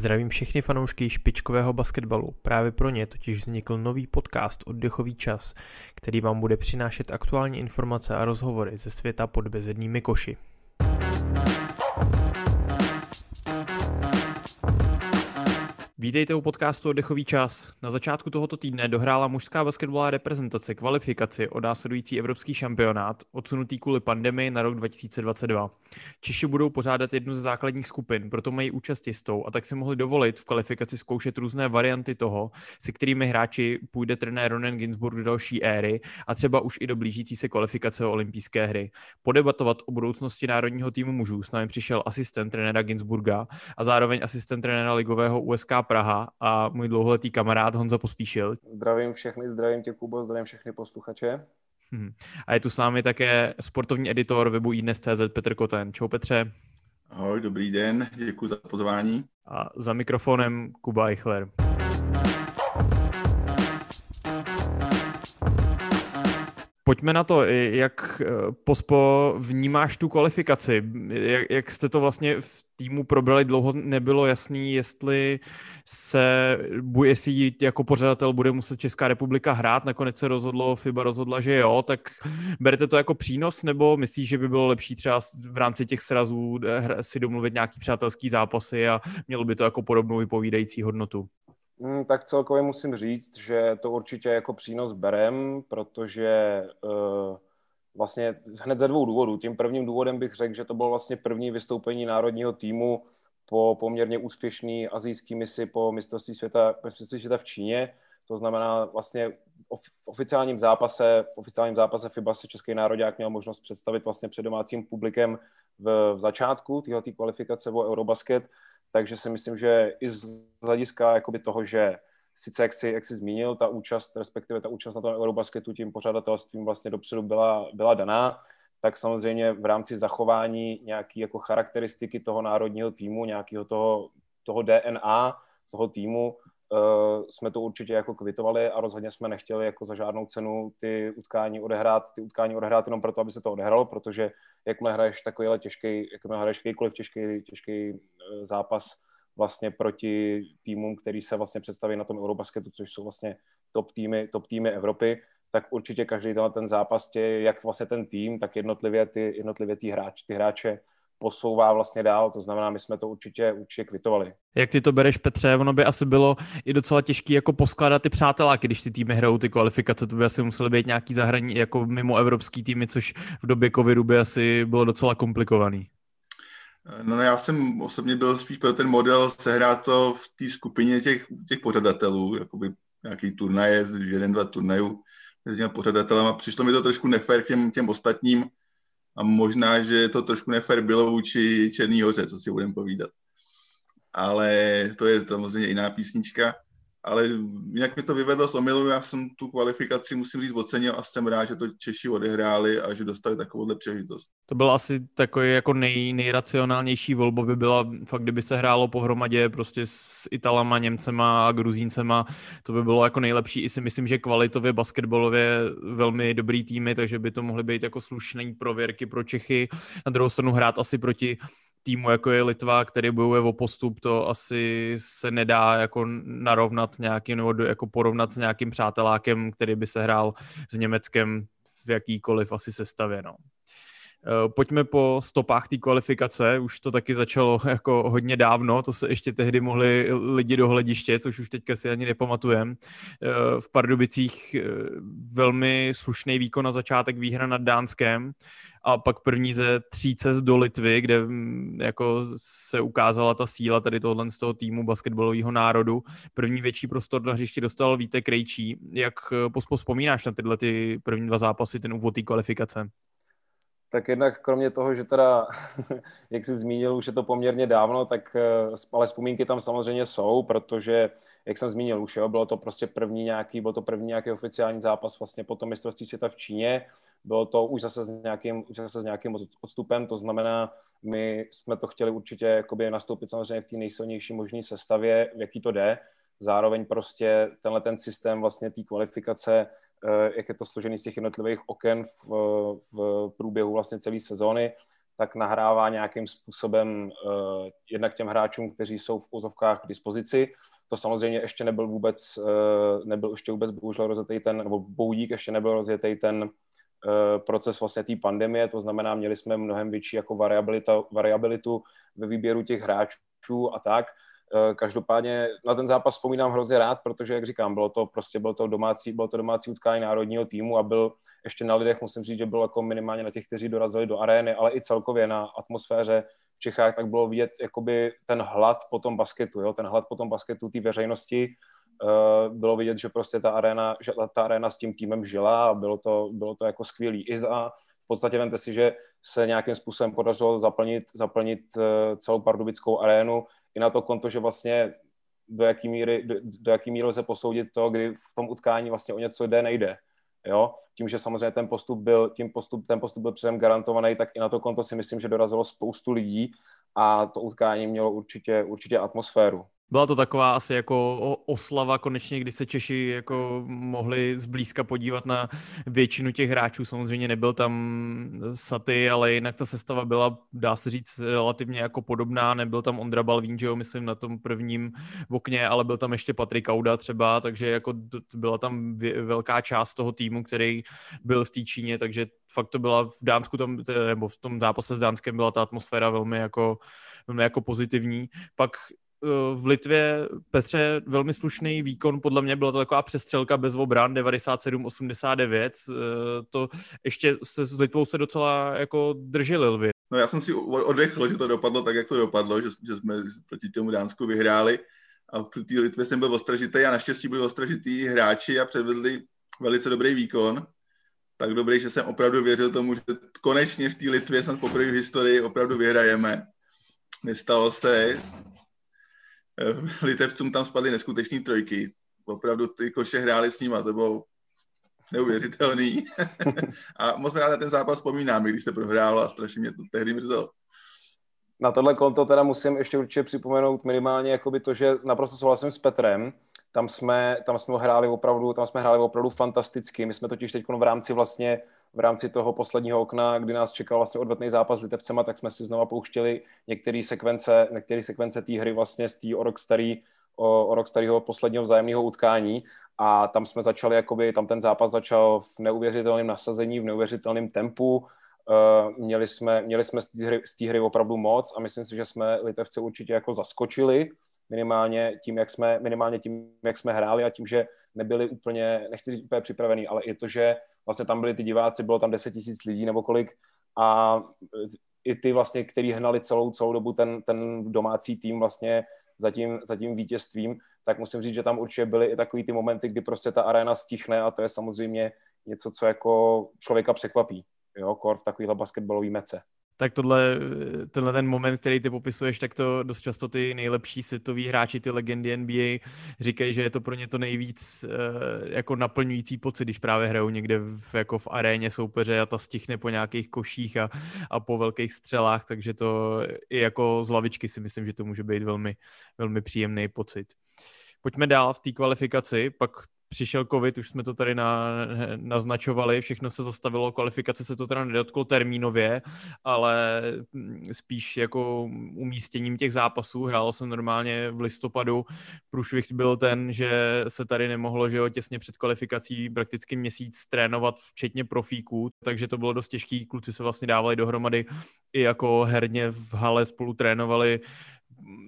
Zdravím všechny fanoušky špičkového basketbalu. Právě pro ně totiž vznikl nový podcast Oddechový čas, který vám bude přinášet aktuální informace a rozhovory ze světa pod bezednými koši. Vítejte u podcastu Oddechový čas. Na začátku tohoto týdne dohrála mužská basketbalová reprezentace kvalifikaci o následující evropský šampionát, odsunutý kvůli pandemii na rok 2022. Češi budou pořádat jednu ze základních skupin, proto mají účast jistou a tak si mohli dovolit v kvalifikaci zkoušet různé varianty toho, se kterými hráči půjde trenér Ronen Ginsburg do další éry a třeba už i do blížící se kvalifikace o olympijské hry. Podebatovat o budoucnosti národního týmu mužů s námi přišel asistent trenéra Ginsburga a zároveň asistent trenéra ligového USK Praha a můj dlouholetý kamarád Honza Pospíšil. Zdravím všechny, zdravím tě Kubo, zdravím všechny posluchače. Hmm. A je tu s námi také sportovní editor webu iDnes.cz Petr Koten. Čau Petře. Ahoj, dobrý den, děkuji za pozvání. A za mikrofonem Kuba Eichler. Pojďme na to, jak eh, Pospo vnímáš tu kvalifikaci, jak, jak jste to vlastně v týmu probrali, dlouho nebylo jasný, jestli se, jestli jako pořadatel bude muset Česká republika hrát, nakonec se rozhodlo, FIBA rozhodla, že jo, tak berete to jako přínos, nebo myslíš, že by bylo lepší třeba v rámci těch srazů eh, si domluvit nějaký přátelský zápasy a mělo by to jako podobnou vypovídající hodnotu? Hmm, tak celkově musím říct, že to určitě jako přínos berem, protože uh, vlastně hned ze dvou důvodů. Tím prvním důvodem bych řekl, že to bylo vlastně první vystoupení národního týmu po poměrně úspěšný azijský misi po mistrovství světa, mistrovství světa v Číně. To znamená vlastně v oficiálním zápase, v oficiálním zápase FIBA se Český národák měl možnost představit vlastně před domácím publikem v, v začátku této kvalifikace o Eurobasket takže si myslím, že i z hlediska jakoby toho, že sice jak jsi, jak jsi zmínil, ta účast, respektive ta účast na tom Eurobasketu tím pořadatelstvím vlastně dopředu byla, byla daná, tak samozřejmě v rámci zachování nějaký jako charakteristiky toho národního týmu, nějakého toho, toho DNA toho týmu, uh, jsme to určitě jako kvitovali a rozhodně jsme nechtěli jako za žádnou cenu ty utkání odehrát, ty utkání odehrát jenom proto, aby se to odehralo, protože jakmile hraješ takovýhle těžký, jakmile hraješ jakýkoliv těžký, těžký uh, zápas vlastně proti týmům, který se vlastně představí na tom Eurobasketu, což jsou vlastně top týmy, top týmy Evropy, tak určitě každý ten zápas tě, jak vlastně ten tým, tak jednotlivě ty, jednotlivě ty, hráč, ty hráče posouvá vlastně dál, to znamená, my jsme to určitě, určitě kvitovali. Jak ty to bereš, Petře? Ono by asi bylo i docela těžké jako poskládat ty přáteláky, když ty týmy hrajou ty kvalifikace, to by asi musely být nějaký zahraniční, jako mimo evropský týmy, což v době covidu by asi bylo docela komplikovaný. No já jsem osobně byl spíš pro ten model sehrát to v té skupině těch, těch pořadatelů, jakoby nějaký turnaje, jeden, dva turnajů mezi těmi pořadatelem a přišlo mi to trošku nefér k těm, těm ostatním, a možná, že to trošku nefér bylo vůči Černý hoře, co si budeme povídat. Ale to je samozřejmě jiná písnička ale jak mi to vyvedlo z omilu, já jsem tu kvalifikaci, musím říct, ocenil a jsem rád, že to Češi odehráli a že dostali takovouhle příležitost. To byl asi takový jako nej, nejracionálnější volba by byla fakt, kdyby se hrálo pohromadě prostě s Italama, Němcema a Gruzíncema, to by bylo jako nejlepší. I si myslím, že kvalitově basketbalově velmi dobrý týmy, takže by to mohly být jako slušné prověrky pro Čechy. Na druhou stranu hrát asi proti týmu, jako je Litva, který bojuje o postup, to asi se nedá jako narovnat nějakým, nebo jako porovnat s nějakým přátelákem, který by se hrál s Německem v jakýkoliv asi sestavě, no. Eh, pojďme po stopách té kvalifikace, už to taky začalo jako hodně dávno, to se ještě tehdy mohli lidi do hlediště, což už teďka si ani nepamatujem. Eh, v Pardubicích eh, velmi slušný výkon na začátek výhra nad Dánskem a pak první ze tří cest do Litvy, kde mm, jako se ukázala ta síla tady tohle z toho týmu basketbalového národu. První větší prostor na hřišti dostal Vítek Krejčí. Jak vzpomínáš na tyhle ty první dva zápasy, ten úvod té kvalifikace? Tak jednak kromě toho, že teda, jak jsi zmínil, už je to poměrně dávno, tak eh, ale vzpomínky tam samozřejmě jsou, protože, jak jsem zmínil už, jo, bylo to prostě první nějaký, byl to první nějaký oficiální zápas vlastně po tom mistrovství světa v Číně, bylo to už zase s nějakým, už zase s nějakým odstupem, to znamená, my jsme to chtěli určitě jakoby nastoupit samozřejmě v té nejsilnější možné sestavě, v jaký to jde, zároveň prostě tenhle ten systém vlastně té kvalifikace jak je to složený z těch jednotlivých oken v, v průběhu vlastně celé sezóny, tak nahrává nějakým způsobem uh, jednak těm hráčům, kteří jsou v úzovkách k dispozici. To samozřejmě ještě nebyl vůbec, uh, nebyl ještě vůbec bohužel rozjetý ten, nebo boudík ještě nebyl rozjetý ten uh, proces vlastně té pandemie, to znamená, měli jsme mnohem větší jako variabilitu ve výběru těch hráčů a tak. Uh, každopádně na ten zápas vzpomínám hrozně rád, protože, jak říkám, bylo to prostě bylo to domácí, bylo to domácí utkání národního týmu a byl ještě na lidech, musím říct, že bylo jako minimálně na těch, kteří dorazili do arény, ale i celkově na atmosféře v Čechách, tak bylo vidět jakoby ten hlad po tom basketu, jo? ten hlad po tom basketu té veřejnosti, uh, bylo vidět, že prostě ta arena, že ta arena s tím týmem žila a bylo to, bylo to jako skvělý. I za, v podstatě vemte si, že se nějakým způsobem podařilo zaplnit, zaplnit uh, celou pardubickou arénu i na to konto, že vlastně do jaký míry, do, do jaký míry lze posoudit to, kdy v tom utkání vlastně o něco jde, nejde. Jo? Tím, že samozřejmě ten postup byl, tím postup, ten postup byl předem garantovaný, tak i na to konto si myslím, že dorazilo spoustu lidí a to utkání mělo určitě, určitě atmosféru. Byla to taková asi jako oslava konečně, kdy se Češi jako mohli zblízka podívat na většinu těch hráčů. Samozřejmě nebyl tam Saty, ale jinak ta sestava byla, dá se říct, relativně jako podobná. Nebyl tam Ondra Balvín, že jo, myslím na tom prvním okně, ale byl tam ještě Patrik Auda třeba, takže jako byla tam velká část toho týmu, který byl v té Číně, takže fakt to byla v Dámsku, tam, nebo v tom zápase s Dánskem byla ta atmosféra velmi jako, velmi jako pozitivní. Pak v Litvě Petře velmi slušný výkon, podle mě byla to taková přestřelka bez obran 97-89, eh, to ještě se s Litvou se docela jako drželi Lvy. No já jsem si odechl, že to dopadlo tak, jak to dopadlo, že, že jsme proti tomu Dánsku vyhráli a v té Litvě jsem byl ostražitý a naštěstí byli ostražitý hráči a předvedli velice dobrý výkon. Tak dobrý, že jsem opravdu věřil tomu, že konečně v té Litvě snad poprvé v historii opravdu vyhrajeme. Nestalo se, Eh, Litevcům tam spadly neskutečné trojky. Opravdu ty koše hráli s nima, to bylo neuvěřitelný. a moc rád na ten zápas vzpomínám, když se prohrálo a strašně mě to tehdy mrzelo. Na tohle konto teda musím ještě určitě připomenout minimálně jakoby to, že naprosto souhlasím s Petrem. Tam jsme, tam jsme hráli opravdu, tam jsme hráli opravdu fantasticky. My jsme totiž teď v rámci vlastně v rámci toho posledního okna, kdy nás čekal vlastně odvetný zápas s Litevcema, tak jsme si znova pouštěli některé sekvence, některé sekvence té hry vlastně z té o rok starý, o, o rok starého posledního vzájemného utkání. A tam jsme začali, jakoby, tam ten zápas začal v neuvěřitelném nasazení, v neuvěřitelném tempu, uh, měli jsme, měli jsme z té hry, z hry opravdu moc a myslím si, že jsme Litevce určitě jako zaskočili, minimálně tím, jak jsme, minimálně tím, jak jsme hráli a tím, že nebyli úplně, nechci říct úplně připravený, ale i to, že vlastně tam byli ty diváci, bylo tam 10 tisíc lidí nebo kolik a i ty vlastně, který hnali celou, celou dobu ten, ten domácí tým vlastně za tím, za tím vítězstvím, tak musím říct, že tam určitě byly i takový ty momenty, kdy prostě ta arena stichne a to je samozřejmě něco, co jako člověka překvapí, jo, kor v takovýhle basketbalový mece tak tohle, tenhle ten moment, který ty popisuješ, tak to dost často ty nejlepší světoví hráči, ty legendy NBA říkají, že je to pro ně to nejvíc uh, jako naplňující pocit, když právě hrajou někde v, jako v aréně soupeře a ta stichne po nějakých koších a, a po velkých střelách, takže to i jako z lavičky si myslím, že to může být velmi, velmi příjemný pocit. Pojďme dál v té kvalifikaci, pak přišel covid, už jsme to tady na, naznačovali, všechno se zastavilo, kvalifikace se to teda nedotklo termínově, ale spíš jako umístěním těch zápasů. Hrálo se normálně v listopadu. Průšvih byl ten, že se tady nemohlo, že jo, těsně před kvalifikací prakticky měsíc trénovat, včetně profíků, takže to bylo dost těžký. Kluci se vlastně dávali dohromady i jako herně v hale spolu trénovali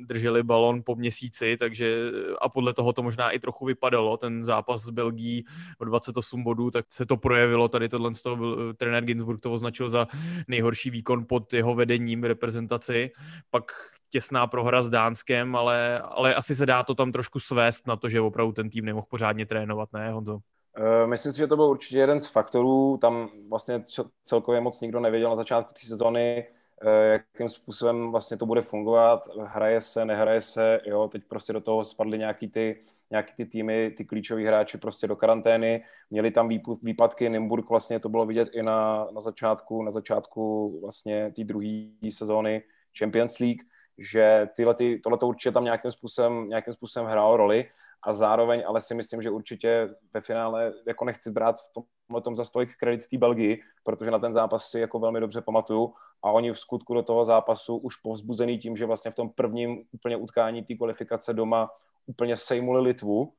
drželi balon po měsíci, takže a podle toho to možná i trochu vypadalo, ten zápas s Belgií o 28 bodů, tak se to projevilo, tady tohle z toho trenér Ginsburg to označil za nejhorší výkon pod jeho vedením v reprezentaci, pak těsná prohra s Dánskem, ale, ale asi se dá to tam trošku svést na to, že opravdu ten tým nemohl pořádně trénovat, ne Honzo? Eh, myslím si, že to byl určitě jeden z faktorů. Tam vlastně celkově moc nikdo nevěděl na začátku té sezóny, jakým způsobem vlastně to bude fungovat, hraje se, nehraje se, jo, teď prostě do toho spadly nějaký ty, nějaký ty týmy, ty klíčoví hráči prostě do karantény, měli tam výpadky, Nymburk vlastně to bylo vidět i na, na začátku, na začátku vlastně té druhé sezóny Champions League, že tyhle, ty, tohleto určitě tam nějakým způsobem, nějakým způsobem hrálo roli a zároveň ale si myslím, že určitě ve finále jako nechci brát v tomhle tom za stolik kredit té Belgii, protože na ten zápas si jako velmi dobře pamatuju a oni v skutku do toho zápasu už povzbuzený tím, že vlastně v tom prvním úplně utkání té kvalifikace doma úplně sejmuli Litvu,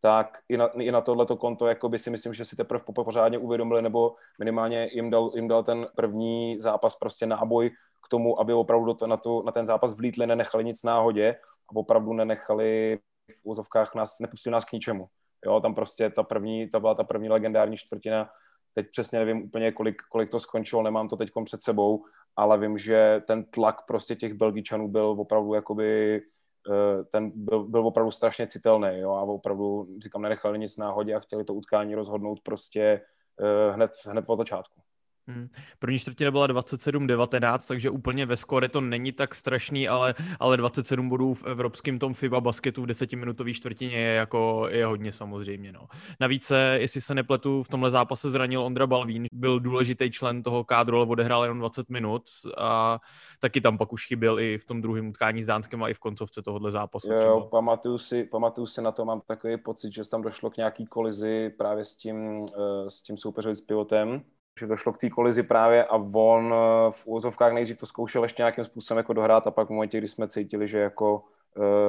tak i na, i na tohleto konto by si myslím, že si teprve pořádně uvědomili, nebo minimálně jim dal, jim dal ten první zápas prostě náboj k tomu, aby opravdu to, na, to, na ten zápas vlítli, nenechali nic náhodě a opravdu nenechali v úzovkách nás, nepustili nás k ničemu. Jo, tam prostě ta první, ta byla ta první legendární čtvrtina, teď přesně nevím úplně, kolik, kolik to skončilo, nemám to teď před sebou, ale vím, že ten tlak prostě těch Belgičanů byl opravdu jakoby Eh, ten byl, byl opravdu strašně citelný jo, a opravdu, říkám, nenechali nic náhodě a chtěli to utkání rozhodnout prostě uh, hned, hned od začátku. Hmm. První čtvrtina byla 27-19, takže úplně ve skore to není tak strašný, ale, ale 27 bodů v evropském tom FIBA basketu v desetiminutové čtvrtině je jako je hodně samozřejmě. No. Navíc jestli se nepletu, v tomhle zápase zranil Ondra Balvín, byl důležitý člen toho kádru, ale odehrál jenom 20 minut a taky tam pak už chyběl i v tom druhém utkání s Dánskem a i v koncovce tohohle zápasu. Jo, pamatuju si, pamatuju si na to, mám takový pocit, že tam došlo k nějaký kolizi právě s tím, eh, s tím soupeřem s pivotem, že došlo k té kolizi právě a on eh, v úvozovkách nejdřív to zkoušel ještě nějakým způsobem jako dohrát a pak v momentě, kdy jsme cítili, že jako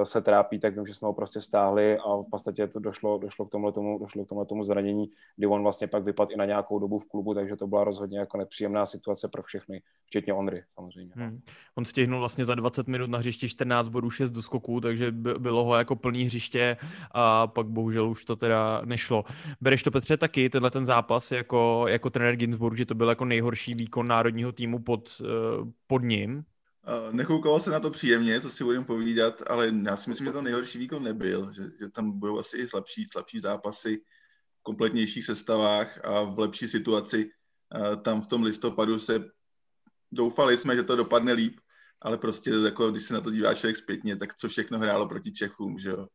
se trápí, tak vím, že jsme ho prostě stáhli a v podstatě to došlo, došlo k tomu tomu, došlo k tomu zranění, kdy on vlastně pak vypadl i na nějakou dobu v klubu, takže to byla rozhodně jako nepříjemná situace pro všechny, včetně Ondry samozřejmě. Hmm. On stihnul vlastně za 20 minut na hřišti 14 bodů, 6 do skoků, takže bylo ho jako plný hřiště a pak bohužel už to teda nešlo. Bereš to Petře taky, tenhle ten zápas jako, jako trenér Ginsburg, že to byl jako nejhorší výkon národního týmu pod, eh, pod ním? Nekoukalo se na to příjemně, to si budeme povídat, ale já si myslím, že to nejhorší výkon nebyl, že, že tam budou asi i slabší, slabší zápasy v kompletnějších sestavách a v lepší situaci. Tam v tom listopadu se doufali jsme, že to dopadne líp, ale prostě jako, když se na to dívá člověk zpětně, tak co všechno hrálo proti Čechům, že jo.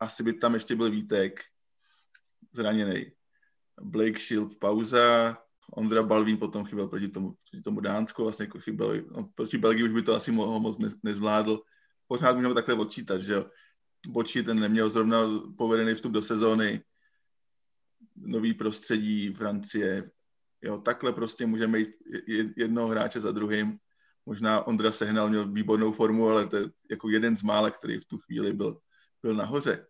Asi by tam ještě byl Vítek zraněný. Blake Shield pauza, Ondra Balvín potom chyběl proti tomu, proti tomu Dánsku, vlastně jako chyběl, no, proti Belgii už by to asi mohl, moc ne, nezvládl. Pořád můžeme takhle odčítat, že. Bočí ten neměl zrovna povedený vstup do sezóny, nový prostředí Francie, jo, takhle prostě můžeme jít jednoho hráče za druhým. Možná Ondra Sehnal měl výbornou formu, ale to je jako jeden z mála, který v tu chvíli byl, byl nahoře.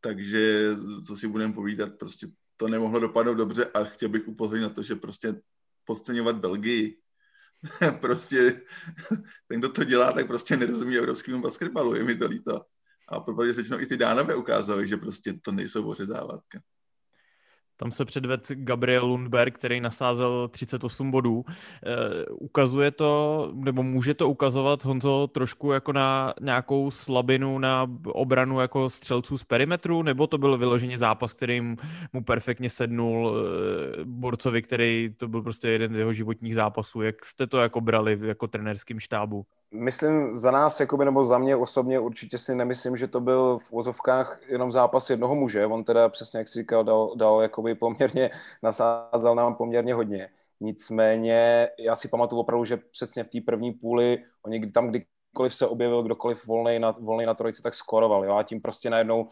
Takže co si budeme povídat, prostě to nemohlo dopadnout dobře a chtěl bych upozornit na to, že prostě podceňovat Belgii, prostě ten, kdo to dělá, tak prostě nerozumí evropskému basketbalu, je mi to líto. A pro řečeno i ty dánové ukázali, že prostě to nejsou ořezávatka. Tam se předved Gabriel Lundberg, který nasázel 38 bodů. E, ukazuje to, nebo může to ukazovat Honzo trošku jako na nějakou slabinu na obranu jako střelců z perimetru, nebo to byl vyloženě zápas, který mu perfektně sednul e, borcovi, který to byl prostě jeden z jeho životních zápasů. Jak jste to jako brali jako trenerským štábu? Myslím za nás, jakoby, nebo za mě osobně určitě si nemyslím, že to byl v vozovkách jenom zápas jednoho muže. On teda přesně, jak jsi říkal, dal, dal jakoby poměrně, nasázel nám poměrně hodně. Nicméně já si pamatuju opravdu, že přesně v té první půli, oni tam kdykoliv se objevil kdokoliv volný na, volný na trojici, tak skoroval. Jo? A tím prostě najednou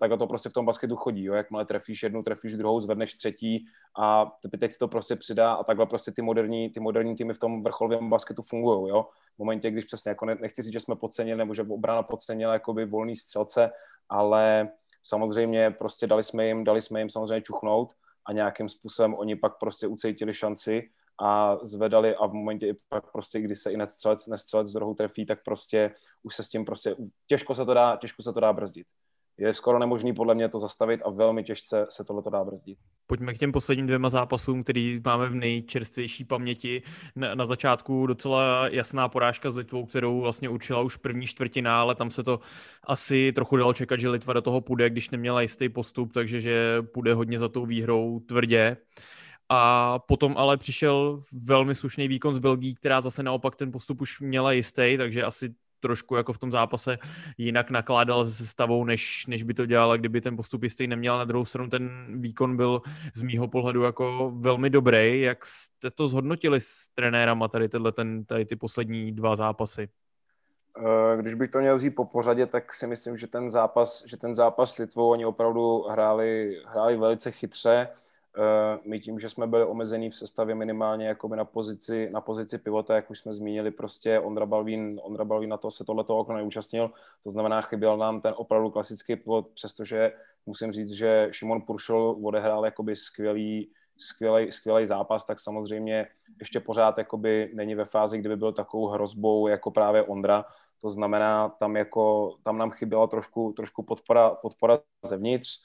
tak to prostě v tom basketu chodí, jo? jakmile trefíš jednu, trefíš druhou, zvedneš třetí a teď se to prostě přidá a takhle prostě ty moderní, ty moderní týmy v tom vrcholovém basketu fungují, jo. V momentě, když přesně, jako nechci říct, že jsme podcenili, nebo že obrana podcenila jakoby volný střelce, ale samozřejmě prostě dali jsme jim, dali jsme jim samozřejmě čuchnout a nějakým způsobem oni pak prostě ucítili šanci a zvedali a v momentě i pak prostě, kdy se i nestřelec, nestřelec z rohu trefí, tak prostě už se s tím prostě, těžko se to dá, těžko se to dá brzdit je skoro nemožný podle mě to zastavit a velmi těžce se tohle dá brzdit. Pojďme k těm posledním dvěma zápasům, který máme v nejčerstvější paměti. Na, začátku docela jasná porážka s Litvou, kterou vlastně určila už první čtvrtina, ale tam se to asi trochu dalo čekat, že Litva do toho půjde, když neměla jistý postup, takže že půjde hodně za tou výhrou tvrdě. A potom ale přišel velmi slušný výkon z Belgii, která zase naopak ten postup už měla jistý, takže asi trošku jako v tom zápase jinak nakládal se stavou, než, než by to dělal, kdyby ten postup jistý neměl. Na druhou stranu ten výkon byl z mýho pohledu jako velmi dobrý. Jak jste to zhodnotili s trenérama tady, tyhle, ten, tady ty poslední dva zápasy? Eh, když bych to měl vzít po pořadě, tak si myslím, že ten zápas, že ten zápas s Litvou oni opravdu hráli, hráli velice chytře my tím, že jsme byli omezení v sestavě minimálně jakoby na pozici, na pozici pivota, jak už jsme zmínili, prostě Ondra Balvín, Ondra Balvín na to se tohleto okno neúčastnil, to znamená, chyběl nám ten opravdu klasický pivot, přestože musím říct, že Šimon Puršol odehrál jakoby skvělý, skvělý, skvělý zápas, tak samozřejmě ještě pořád jakoby není ve fázi, kdyby byl takovou hrozbou jako právě Ondra, to znamená, tam, jako, tam nám chyběla trošku, trošku podpora, podpora zevnitř.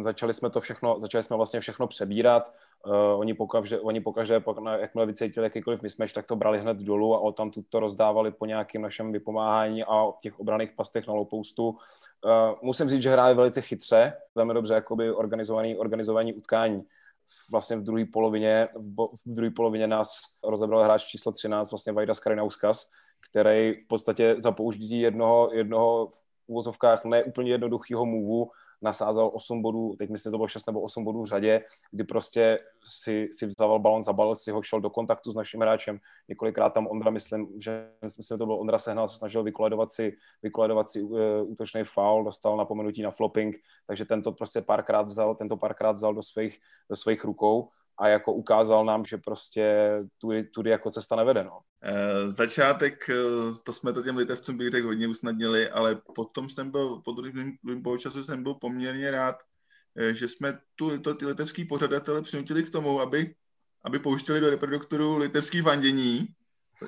Začali jsme to všechno, začali jsme vlastně všechno přebírat. Uh, oni, pokaždé, oni pokaždé, jakmile vycítili jakýkoliv mismatch, tak to brali hned dolů a tam to rozdávali po nějakém našem vypomáhání a těch obraných pastech na low postu. Uh, musím říct, že hráli velice chytře, velmi dobře jakoby organizovaný, organizovaný utkání. Vlastně v druhé polovině, v, v druhé polovině nás rozebral hráč číslo 13, vlastně Vajda Skarinauskas, který v podstatě za použití jednoho, jednoho v úvozovkách neúplně jednoduchého movu nasázal 8 bodů, teď myslím, to bylo 6 nebo 8 bodů v řadě, kdy prostě si, si vzal balon za balon, si ho šel do kontaktu s naším hráčem. Několikrát tam Ondra, myslím, že myslím, to byl Ondra Sehnal, se snažil vykoledovat si, vykoledovat si uh, útočný foul, dostal napomenutí na flopping, takže tento prostě párkrát vzal, tento párkrát vzal do svých, do svých rukou a jako ukázal nám, že prostě tudy, tudy jako cesta nevede. No. E, začátek, eh, to jsme to těm litevcům bych řekl hodně usnadnili, ale potom jsem byl, po druhém poločasu jsem byl poměrně rád, eh, že jsme tu, to, ty litevský pořadatele přinutili k tomu, aby, aby pouštěli do reproduktoru litevský vandění,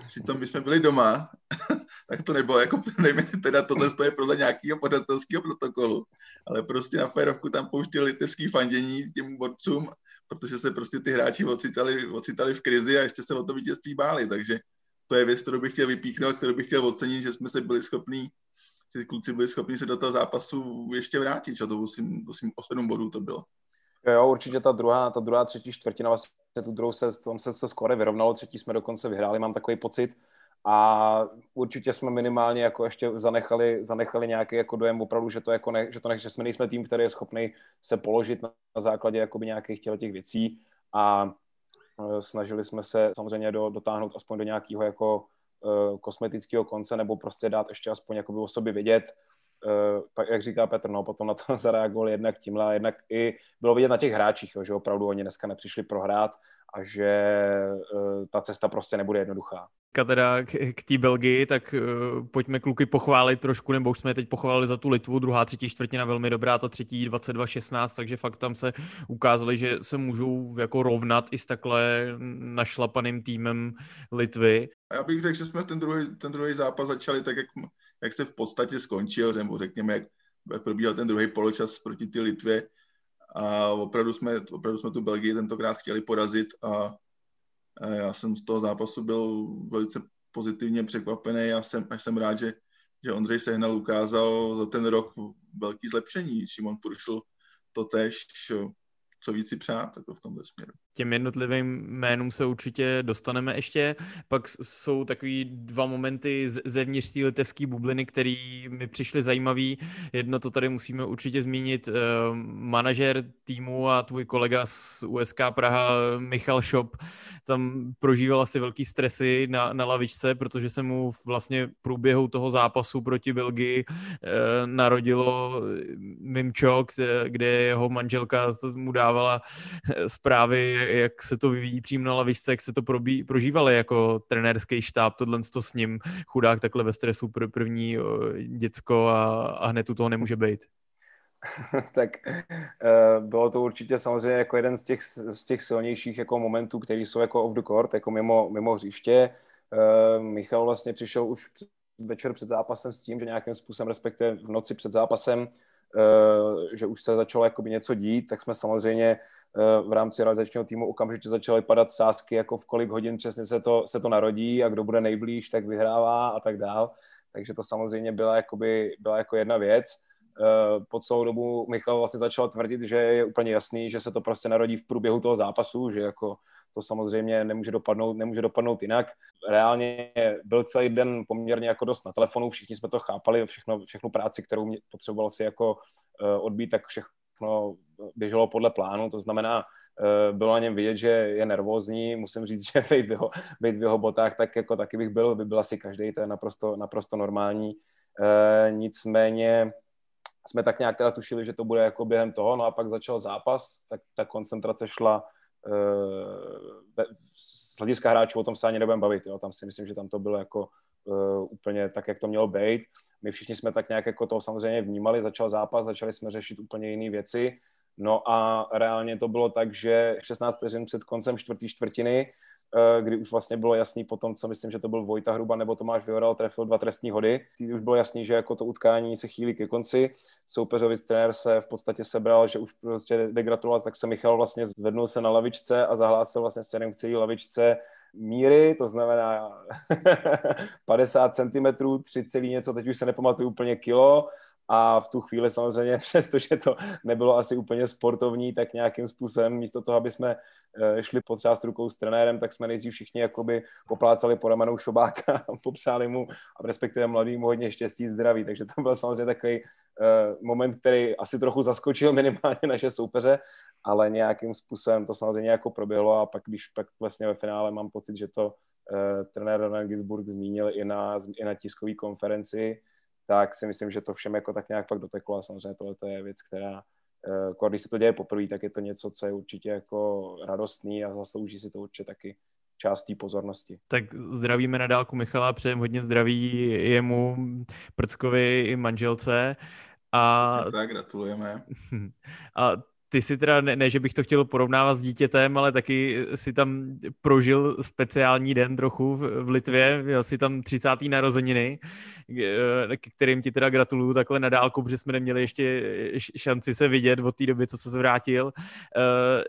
přitom my jsme byli doma, tak to nebylo, jako nevím, teda tohle je podle nějakého pořadatelského protokolu, ale prostě na férovku tam pouštěli litevský fandění těm borcům protože se prostě ty hráči ocitali, ocitali v krizi a ještě se o to vítězství báli, takže to je věc, kterou bych chtěl vypíchnout, kterou bych chtěl ocenit, že jsme se byli schopni, že kluci byli schopni se do toho zápasu ještě vrátit, že to musím, musím o 7 bodů to bylo. Jo, určitě ta druhá, ta druhá, třetí čtvrtina, vlastně tu druhou se, se to skoro vyrovnalo, třetí jsme dokonce vyhráli, mám takový pocit. A určitě jsme minimálně jako ještě zanechali, zanechali nějaký jako dojem opravdu, že to, jako ne, že to ne, že jsme nejsme tým, který je schopný se položit na, na základě jakoby nějakých těch věcí a e, snažili jsme se samozřejmě do, dotáhnout aspoň do nějakého jako e, kosmetického konce nebo prostě dát ještě aspoň jakoby o sobě vědět. E, tak jak říká Petr, no, potom na to zareagoval jednak tímhle a jednak i bylo vidět na těch hráčích, jo, že opravdu oni dneska nepřišli prohrát a že e, ta cesta prostě nebude jednoduchá teda k, k té Belgii, tak uh, pojďme kluky pochválit trošku, nebo už jsme je teď pochválili za tu Litvu, druhá, třetí čtvrtina velmi dobrá, ta třetí 22-16, takže fakt tam se ukázali, že se můžou jako rovnat i s takhle našlapaným týmem Litvy. A já bych řekl, že jsme ten druhý, ten druhý zápas začali tak, jak, jak se v podstatě skončil, nebo řekněme, jak, jak probíhal ten druhý poločas proti ty Litvě. A opravdu jsme, opravdu jsme tu Belgii tentokrát chtěli porazit a já jsem z toho zápasu byl velice pozitivně překvapený a jsem, až jsem rád, že, že Ondřej Sehnal ukázal za ten rok velký zlepšení. Šimon Puršl to tež co víc si přát jako v tomhle směru. Těm jednotlivým jménům se určitě dostaneme ještě. Pak jsou takový dva momenty zevnitř té litevské bubliny, které mi přišly zajímavý. Jedno to tady musíme určitě zmínit. Uh, manažer týmu a tvůj kolega z USK Praha, Michal Šop, tam prožíval asi velký stresy na, na lavičce, protože se mu vlastně v průběhu toho zápasu proti Belgii uh, narodilo Mimčo, kde, jeho manželka mu dávala eh, zprávy, jak se to vyvíjí přímo na lavičce, jak se to probí, prožívali jako trenérský štáb, tohle to s ním, chudák takhle ve stresu pr- první děcko a, a hned u toho nemůže být. tak uh, bylo to určitě samozřejmě jako jeden z těch, z těch silnějších jako momentů, které jsou jako off the court, jako mimo, mimo hřiště. Uh, Michal vlastně přišel už večer před zápasem s tím, že nějakým způsobem, respektive v noci před zápasem, že už se začalo jakoby něco dít, tak jsme samozřejmě eh, v rámci realizačního týmu okamžitě začaly padat sázky, jako v kolik hodin přesně se to, se to narodí a kdo bude nejblíž, tak vyhrává a tak dál. Takže to samozřejmě byla, jakoby, byla jako jedna věc. Eh, po celou dobu Michal vlastně začal tvrdit, že je úplně jasný, že se to prostě narodí v průběhu toho zápasu, že jako to samozřejmě nemůže dopadnout, nemůže dopadnout jinak. Reálně byl celý den poměrně jako dost na telefonu, všichni jsme to chápali, všechno, všechnu práci, kterou potřeboval si jako eh, odbít, tak všechno běželo podle plánu, to znamená, eh, bylo na něm vidět, že je nervózní, musím říct, že být v jeho, být v jeho botách, tak jako taky bych byl, by byl asi každý, to je naprosto, naprosto normální. nicméně jsme tak nějak teda tušili, že to bude jako během toho, no a pak začal zápas, tak ta koncentrace šla uh, z hlediska hráčů, o tom se ani nebudeme bavit, jo. tam si myslím, že tam to bylo jako uh, úplně tak, jak to mělo být. My všichni jsme tak nějak jako to samozřejmě vnímali, začal zápas, začali jsme řešit úplně jiné věci, no a reálně to bylo tak, že 16 vteřin před koncem čtvrtý čtvrtiny kdy už vlastně bylo jasný po tom, co myslím, že to byl Vojta Hruba nebo Tomáš Vyoral, trefil dva trestní hody. Tý už bylo jasný, že jako to utkání se chýlí ke konci. Soupeřovic trenér se v podstatě sebral, že už prostě degratulovat, tak se Michal vlastně zvednul se na lavičce a zahlásil vlastně směrem k celé lavičce míry, to znamená 50 cm, 3 celý něco, teď už se nepamatuju úplně kilo, a v tu chvíli samozřejmě, přestože to nebylo asi úplně sportovní, tak nějakým způsobem místo toho, aby jsme eh, šli potřást rukou s trenérem, tak jsme nejdřív všichni jakoby poplácali po ramenou šobáka a popřáli mu a respektive mladýmu hodně štěstí, zdraví. Takže to byl samozřejmě takový uh, moment, který asi trochu zaskočil minimálně naše soupeře, ale nějakým způsobem to samozřejmě jako proběhlo a pak když pak vlastně ve finále mám pocit, že to uh, trenér Ronald Ginsburg zmínil i na, i na tiskové konferenci, tak si myslím, že to všem jako tak nějak pak doteklo a samozřejmě tohle je věc, která eh, když se to děje poprvé, tak je to něco, co je určitě jako radostný a zaslouží si to určitě taky část té pozornosti. Tak zdravíme na dálku Michala, přejeme hodně zdraví jemu, Prckovi i manželce. A... tak, gratulujeme. A ty si teda, ne, ne, že bych to chtěl porovnávat s dítětem, ale taky si tam prožil speciální den trochu v, v Litvě, měl si tam 30. narozeniny, k kterým ti teda gratuluju takhle na dálku, protože jsme neměli ještě šanci se vidět od té doby, co se zvrátil. Eh,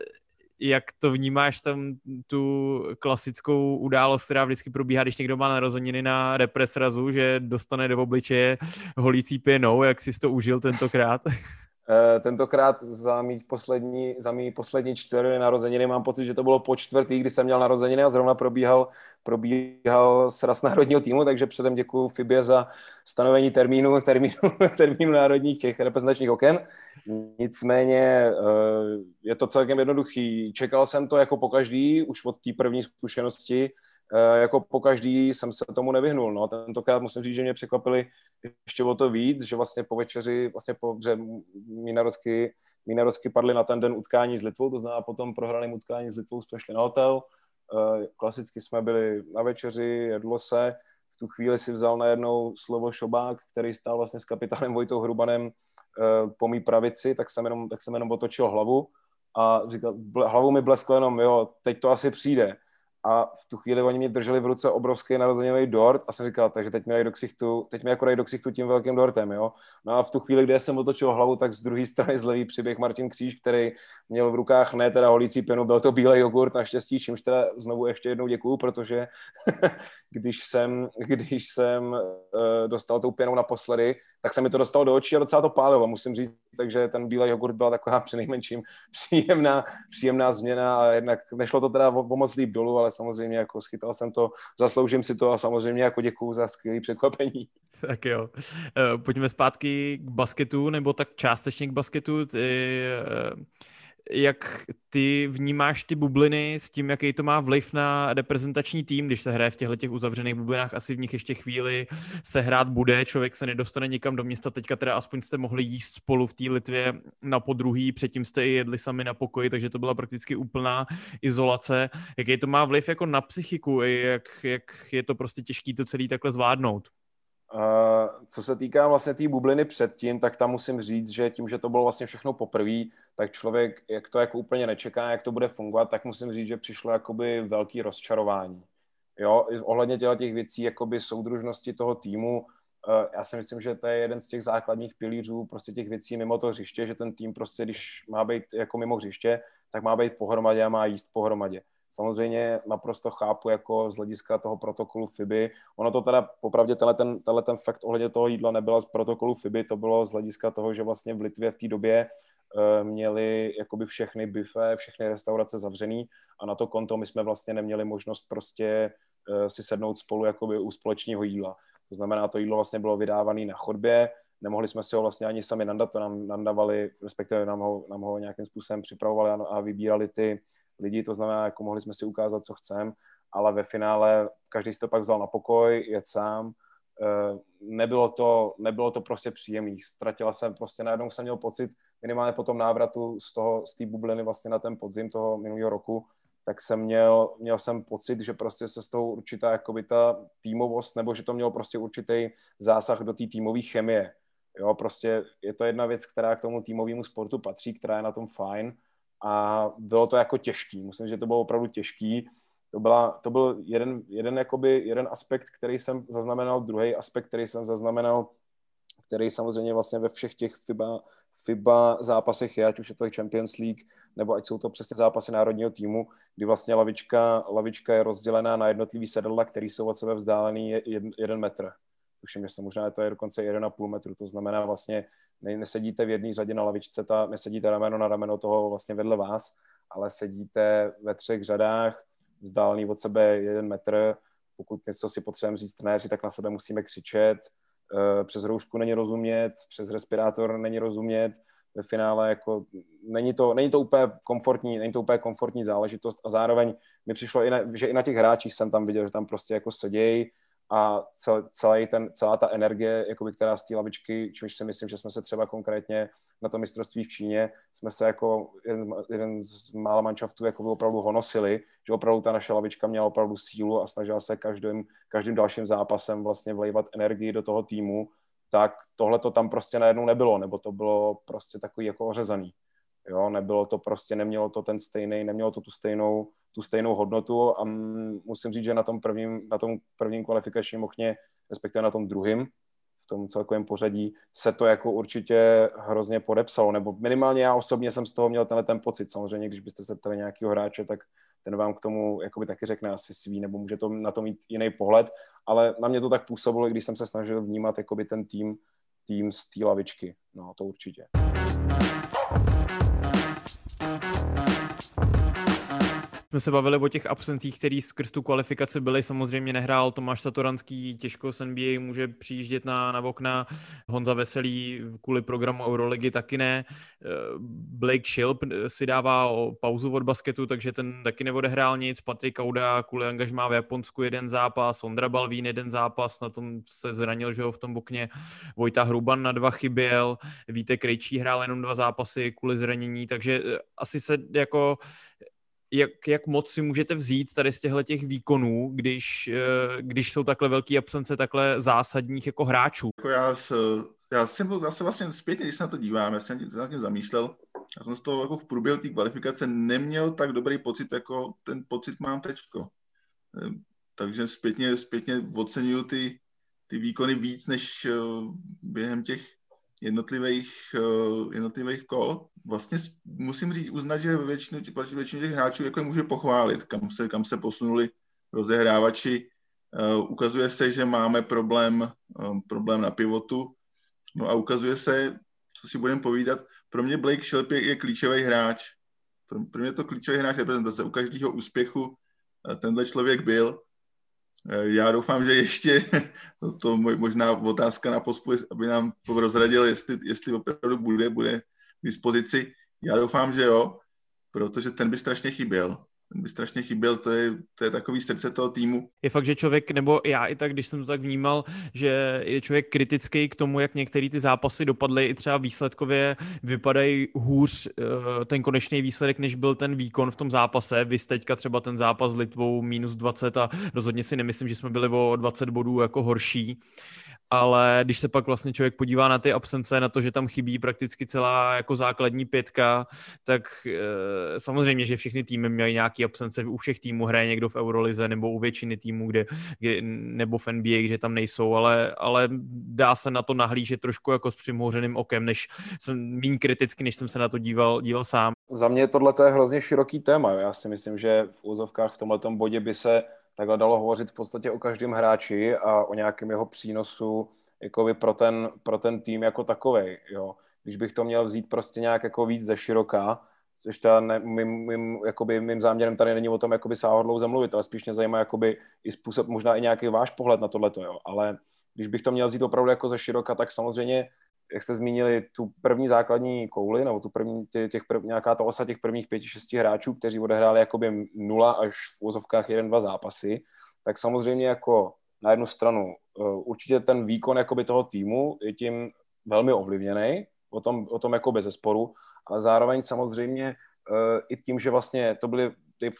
jak to vnímáš tam tu klasickou událost, která vždycky probíhá, když někdo má narozeniny na represrazu, že dostane do obličeje holící pěnou, jak jsi to užil tentokrát? Eh, tentokrát za mý poslední, za mý poslední čtyři narozeniny mám pocit, že to bylo po čtvrtý, kdy jsem měl narozeniny a zrovna probíhal, probíhal sraz národního týmu, takže předem děkuji Fibě za stanovení termínu, termínu, termínu národních těch reprezentačních oken. Nicméně eh, je to celkem jednoduchý. Čekal jsem to jako po každý, už od té první zkušenosti, jako po každý jsem se tomu nevyhnul. No. Tentokrát musím říct, že mě překvapili ještě o to víc, že vlastně po večeři, vlastně po hře Mínarosky, Mínarosky padly na ten den utkání s Litvou, to znamená potom prohraným utkání s Litvou jsme šli na hotel, eh, klasicky jsme byli na večeři, jedlo se, v tu chvíli si vzal najednou slovo Šobák, který stál vlastně s kapitánem Vojtou Hrubanem eh, po mý pravici, tak jsem jenom, tak jsem jenom otočil hlavu a říkal, hlavou mi blesklo jenom, jo, teď to asi přijde a v tu chvíli oni mě drželi v ruce obrovský narozeninový dort a jsem říkal, takže teď mi dají do ksichtu, teď mi jako dají do ksichtu tím velkým dortem, jo. No a v tu chvíli, kdy jsem otočil hlavu, tak z druhé strany z levý přiběh Martin Kříž, který měl v rukách ne teda holící pěnu, byl to bílej jogurt naštěstí, čímž teda znovu ještě jednou děkuju, protože když jsem, když jsem uh, dostal tou pěnou naposledy, tak se mi to dostalo do očí a docela to pálilo, musím říct, takže ten bílej jogurt byla taková přinejmenším příjemná, příjemná změna a jednak nešlo to teda o, moc líp dolů, ale samozřejmě jako schytal jsem to, zasloužím si to a samozřejmě jako děkuju za skvělé překvapení. Tak jo. Uh, pojďme zpátky k basketu, nebo tak částečně k basketu. Ty, uh jak ty vnímáš ty bubliny s tím, jaký to má vliv na reprezentační tým, když se hraje v těchto těch uzavřených bublinách, asi v nich ještě chvíli se hrát bude, člověk se nedostane nikam do města, teďka teda aspoň jste mohli jíst spolu v té Litvě na podruhý, předtím jste i jedli sami na pokoji, takže to byla prakticky úplná izolace. Jaký to má vliv jako na psychiku, jak, jak je to prostě těžké to celý takhle zvládnout? Uh, co se týká vlastně té tý bubliny předtím, tak tam musím říct, že tím, že to bylo vlastně všechno poprvé, tak člověk, jak to jako úplně nečeká, jak to bude fungovat, tak musím říct, že přišlo jakoby velký rozčarování. Jo, ohledně těla těch věcí, jakoby soudružnosti toho týmu, uh, já si myslím, že to je jeden z těch základních pilířů prostě těch věcí mimo to hřiště, že ten tým prostě, když má být jako mimo hřiště, tak má být pohromadě a má jíst pohromadě. Samozřejmě naprosto chápu jako z hlediska toho protokolu FIBY. Ono to teda popravdě tenhle ten, tenhle ten fakt ohledně toho jídla nebyla z protokolu FIBY, to bylo z hlediska toho, že vlastně v Litvě v té době uh, měli jakoby všechny bife, všechny restaurace zavřený a na to konto my jsme vlastně neměli možnost prostě uh, si sednout spolu jakoby u společného jídla. To znamená, to jídlo vlastně bylo vydávané na chodbě, nemohli jsme si ho vlastně ani sami nandat, to nám nandavali, respektive nám ho, nám ho nějakým způsobem připravovali a, a vybírali ty, lidi, to znamená, jako mohli jsme si ukázat, co chceme, ale ve finále každý si to pak vzal na pokoj, jet sám. uh, nebylo to, nebylo to prostě příjemný. Ztratila jsem prostě, najednou jsem měl pocit, minimálně po tom návratu z toho, z té bubliny vlastně na ten podzim toho minulého roku, tak jsem měl, měl jsem pocit, že prostě se z toho určitá jakoby ta týmovost, nebo že to mělo prostě určitý zásah do té týmové chemie. Jo, prostě je to jedna věc, která k tomu týmovému sportu patří, která je na tom fajn a bylo to jako těžký. Musím, že to bylo opravdu těžký. To, byla, to byl jeden, jeden, jakoby, jeden aspekt, který jsem zaznamenal, druhý aspekt, který jsem zaznamenal, který samozřejmě vlastně ve všech těch FIBA, FIBA zápasech je, ať už je to Champions League, nebo ať jsou to přesně zápasy národního týmu, kdy vlastně lavička, lavička je rozdělená na jednotlivý sedadla, který jsou od sebe vzdálený jeden, jeden metr. Tuším, že se možná to je dokonce 1,5 metru, to znamená vlastně ne, nesedíte v jedné řadě na lavičce, ta, nesedíte rameno na rameno toho vlastně vedle vás, ale sedíte ve třech řadách, vzdálený od sebe jeden metr, pokud něco si potřebujeme říct trenéři, tak na sebe musíme křičet, eh, přes roušku není rozumět, přes respirátor není rozumět, ve finále jako není to, není to úplně komfortní, není to úplně komfortní záležitost a zároveň mi přišlo, i na, že i na těch hráčích jsem tam viděl, že tam prostě jako sedějí a cel, celý ten, celá ta energie, jakoby, která z té lavičky, čímž si myslím, že jsme se třeba konkrétně na to mistrovství v Číně, jsme se jako jeden, jeden z mála jako opravdu honosili, že opravdu ta naše lavička měla opravdu sílu a snažila se každým, každým dalším zápasem vlastně vlejvat energii do toho týmu, tak tohle to tam prostě najednou nebylo, nebo to bylo prostě takový jako ořezaný. Jo, nebylo to prostě, nemělo to ten stejný, nemělo to tu stejnou, tu stejnou hodnotu a musím říct, že na tom prvním, na tom prvním kvalifikačním okně, respektive na tom druhém, v tom celkovém pořadí, se to jako určitě hrozně podepsalo, nebo minimálně já osobně jsem z toho měl tenhle ten pocit. Samozřejmě, když byste se ptali nějakého hráče, tak ten vám k tomu jakoby taky řekne asi svý, nebo může to na to mít jiný pohled, ale na mě to tak působilo, když jsem se snažil vnímat jakoby ten tým, tým z té lavičky. No, to určitě. Jsme se bavili o těch absencích, který skrz tu kvalifikaci byly. Samozřejmě nehrál Tomáš Satoranský, těžko z NBA může přijíždět na, na okna. Honza Veselý kvůli programu Euroligy taky ne. Eh, Blake Shilp si dává pauzu od basketu, takže ten taky neodehrál nic. Patrik Kauda kvůli angažmá v Japonsku jeden zápas, Ondra Balvín jeden zápas, na tom se zranil, že ho v tom okně. Vojta Hruban na dva chyběl, Víte Krejčí hrál jenom dva zápasy kvůli zranění, takže eh, asi se jako jak, jak moc si můžete vzít tady z těchto těch výkonů, když, eh, když jsou takhle velké absence takhle zásadních jako hráčů? Jako já, já, jsem, já jsem vlastně zpětně, když se na to dívám, já jsem se nad tím zamýšlel, já jsem z toho jako v průběhu té kvalifikace neměl tak dobrý pocit, jako ten pocit mám teďko. Eh, takže zpětně, zpětně oceňuju ty, ty výkony víc, než eh, během těch jednotlivých, uh, jednotlivých kol. Vlastně musím říct, uznat, že většinu, většinu těch hráčů jako může pochválit, kam se, kam se posunuli rozehrávači. Uh, ukazuje se, že máme problém, um, problém na pivotu. No a ukazuje se, co si budeme povídat, pro mě Blake Shelp je, klíčový hráč. Pro, pro mě to klíčový hráč reprezentace. U každého úspěchu tenhle člověk byl Eh, já doufám, že ještě, to, to možná otázka na pospu, aby nám rozradil, jestli, jestli opravdu bude, bude k dispozici. Já doufám, že jo, protože ten by strašně chyběl ten by strašně chyběl, to je, to je takový srdce toho týmu. Je fakt, že člověk, nebo já i tak, když jsem to tak vnímal, že je člověk kritický k tomu, jak některé ty zápasy dopadly, i třeba výsledkově vypadají hůř eh, ten konečný výsledek, než byl ten výkon v tom zápase. Vy teďka třeba ten zápas s Litvou minus 20 a rozhodně si nemyslím, že jsme byli o 20 bodů jako horší ale když se pak vlastně člověk podívá na ty absence, na to, že tam chybí prakticky celá jako základní pětka, tak e, samozřejmě, že všechny týmy mají nějaké absence, u všech týmů hraje někdo v Eurolize nebo u většiny týmů, kde, kde nebo v NBA, kde tam nejsou, ale, ale dá se na to nahlížet trošku jako s přimhouřeným okem, než jsem méně kriticky, než jsem se na to díval, díval sám. Za mě tohle je hrozně široký téma. Já si myslím, že v úzovkách v tomhle bodě by se takhle dalo hovořit v podstatě o každém hráči a o nějakém jeho přínosu jakoby pro, ten, pro ten tým jako takový. Jo. Když bych to měl vzít prostě nějak jako víc ze široka, což teda ne, mým, mým, jakoby, mým záměrem tady není o tom jakoby sáhodlouze mluvit, ale spíš mě zajímá jakoby i způsob, možná i nějaký váš pohled na tohleto, jo. ale když bych to měl vzít opravdu jako ze široka, tak samozřejmě jak jste zmínili, tu první základní kouli, nebo tu první, tě, těch prv, nějaká ta osa těch prvních pěti, šesti hráčů, kteří odehráli jakoby nula až v úzovkách jeden, dva zápasy, tak samozřejmě jako na jednu stranu určitě ten výkon jakoby toho týmu je tím velmi ovlivněný, o tom, o tom jako bez zesporu, ale zároveň samozřejmě i tím, že vlastně to byly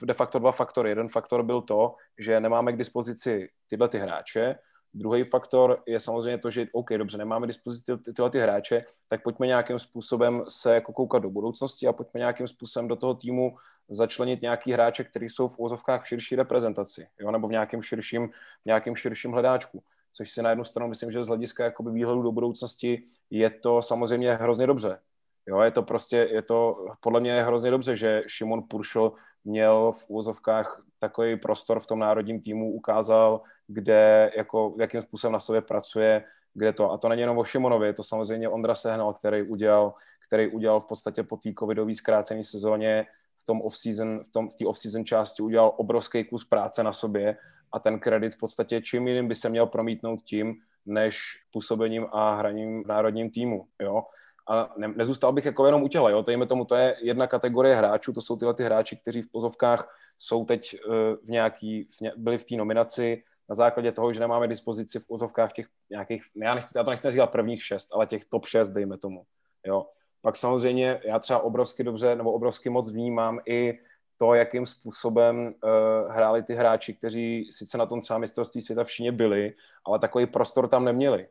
de facto dva faktory. Jeden faktor byl to, že nemáme k dispozici tyhle ty hráče, Druhý faktor je samozřejmě to, že OK, dobře, nemáme dispozici ty, tyhle ty hráče, tak pojďme nějakým způsobem se jako koukat do budoucnosti a pojďme nějakým způsobem do toho týmu začlenit nějaký hráče, kteří jsou v úzovkách v širší reprezentaci, jo, nebo v nějakém širším, nějakým širším hledáčku. Což si na jednu stranu myslím, že z hlediska jakoby výhledu do budoucnosti je to samozřejmě hrozně dobře. Jo, je to prostě, je to podle mě hrozně dobře, že Šimon Puršo měl v úzovkách takový prostor v tom národním týmu, ukázal, kde, jako, jakým způsobem na sobě pracuje, kde to, a to není jenom o Šimonovi, to samozřejmě Ondra Sehnal, který udělal, který udělal v podstatě po té covidové zkrácené sezóně v tom off-season, v, tom, v té off-season části udělal obrovský kus práce na sobě a ten kredit v podstatě čím jiným by se měl promítnout tím, než působením a hraním v národním týmu, jo. A ne, nezůstal bych jako jenom u těla, jo, Tejme tomu, to je jedna kategorie hráčů, to jsou tyhle ty hráči, kteří v pozovkách jsou teď uh, v nějaký, v ně, byli v té nominaci na základě toho, že nemáme dispozici v pozovkách těch nějakých, já, nechci, já to nechci říkat prvních šest, ale těch top šest, dejme tomu, jo. Pak samozřejmě já třeba obrovsky dobře nebo obrovsky moc vnímám i to, jakým způsobem uh, hráli ty hráči, kteří sice na tom třeba mistrovství světa v Číně byli, ale takový prostor tam neměli.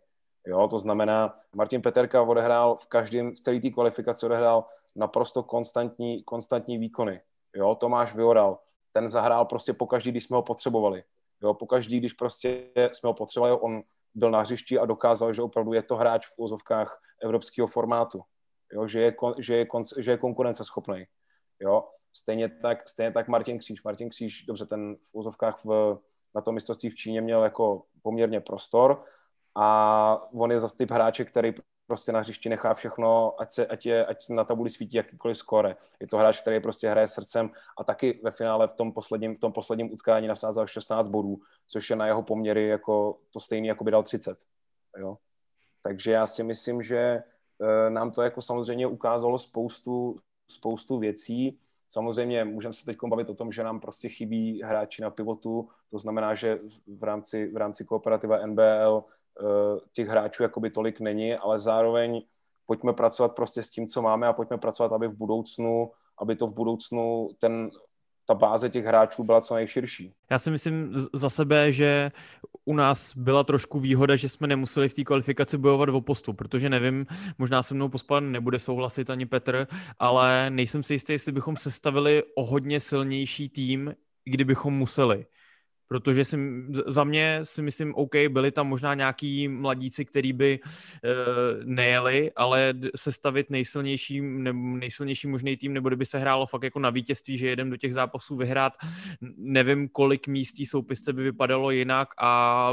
Jo, to znamená, Martin Peterka odehrál v každém, v celé té kvalifikaci odehrál naprosto konstantní, konstantní výkony. Jo, Tomáš Vyoral, ten zahrál prostě pokaždý, když jsme ho potřebovali. Jo, pokaždý, když prostě jsme ho potřebovali, on byl na hřišti a dokázal, že opravdu je to hráč v úzovkách evropského formátu. Jo, že, je, že, je, že je konkurenceschopný. Jo, stejně tak, stejně tak Martin Kříž. Martin Kříž, dobře, ten v úzovkách v, na tom mistrovství v Číně měl jako poměrně prostor, a on je zase typ hráče, který prostě na hřišti nechá všechno, ať se, ať, je, ať na tabuli svítí jakýkoliv skore. Je to hráč, který prostě hraje srdcem a taky ve finále v tom posledním, v tom posledním utkání nasázal 16 bodů, což je na jeho poměry jako to stejný, jako by dal 30. Jo? Takže já si myslím, že e, nám to jako samozřejmě ukázalo spoustu, spoustu věcí. Samozřejmě můžeme se teď bavit o tom, že nám prostě chybí hráči na pivotu, to znamená, že v rámci, v rámci kooperativa NBL těch hráčů jakoby tolik není, ale zároveň pojďme pracovat prostě s tím, co máme a pojďme pracovat, aby v budoucnu, aby to v budoucnu ten, ta báze těch hráčů byla co nejširší. Já si myslím za sebe, že u nás byla trošku výhoda, že jsme nemuseli v té kvalifikaci bojovat o postup, protože nevím, možná se mnou pospadan nebude souhlasit ani Petr, ale nejsem si jistý, jestli bychom sestavili o hodně silnější tým, kdybychom museli. Protože si, za mě si myslím, OK, byli tam možná nějaký mladíci, který by e, nejeli, ale sestavit nejsilnější, ne, nejsilnější možný tým, nebo kdyby se hrálo fakt jako na vítězství, že jedem do těch zápasů vyhrát, nevím, kolik místí soupisce by vypadalo jinak a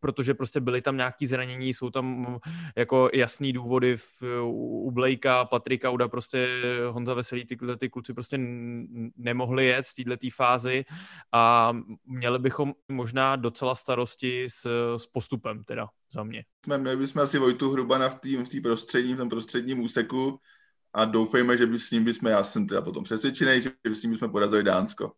protože prostě byly tam nějaký zranění, jsou tam jako jasný důvody v, u Blakea, Patrika Uda, prostě Honza Veselý, ty, ty kluci prostě nemohli jet v této fázi a měli by bychom možná docela starosti s, s postupem teda za mě. Jsme, měli bychom asi Vojtu Hrubana v té v prostřední, v tom prostředním úseku a doufejme, že by s ním bychom, já jsem teda potom přesvědčený, že by s ním bychom porazili Dánsko.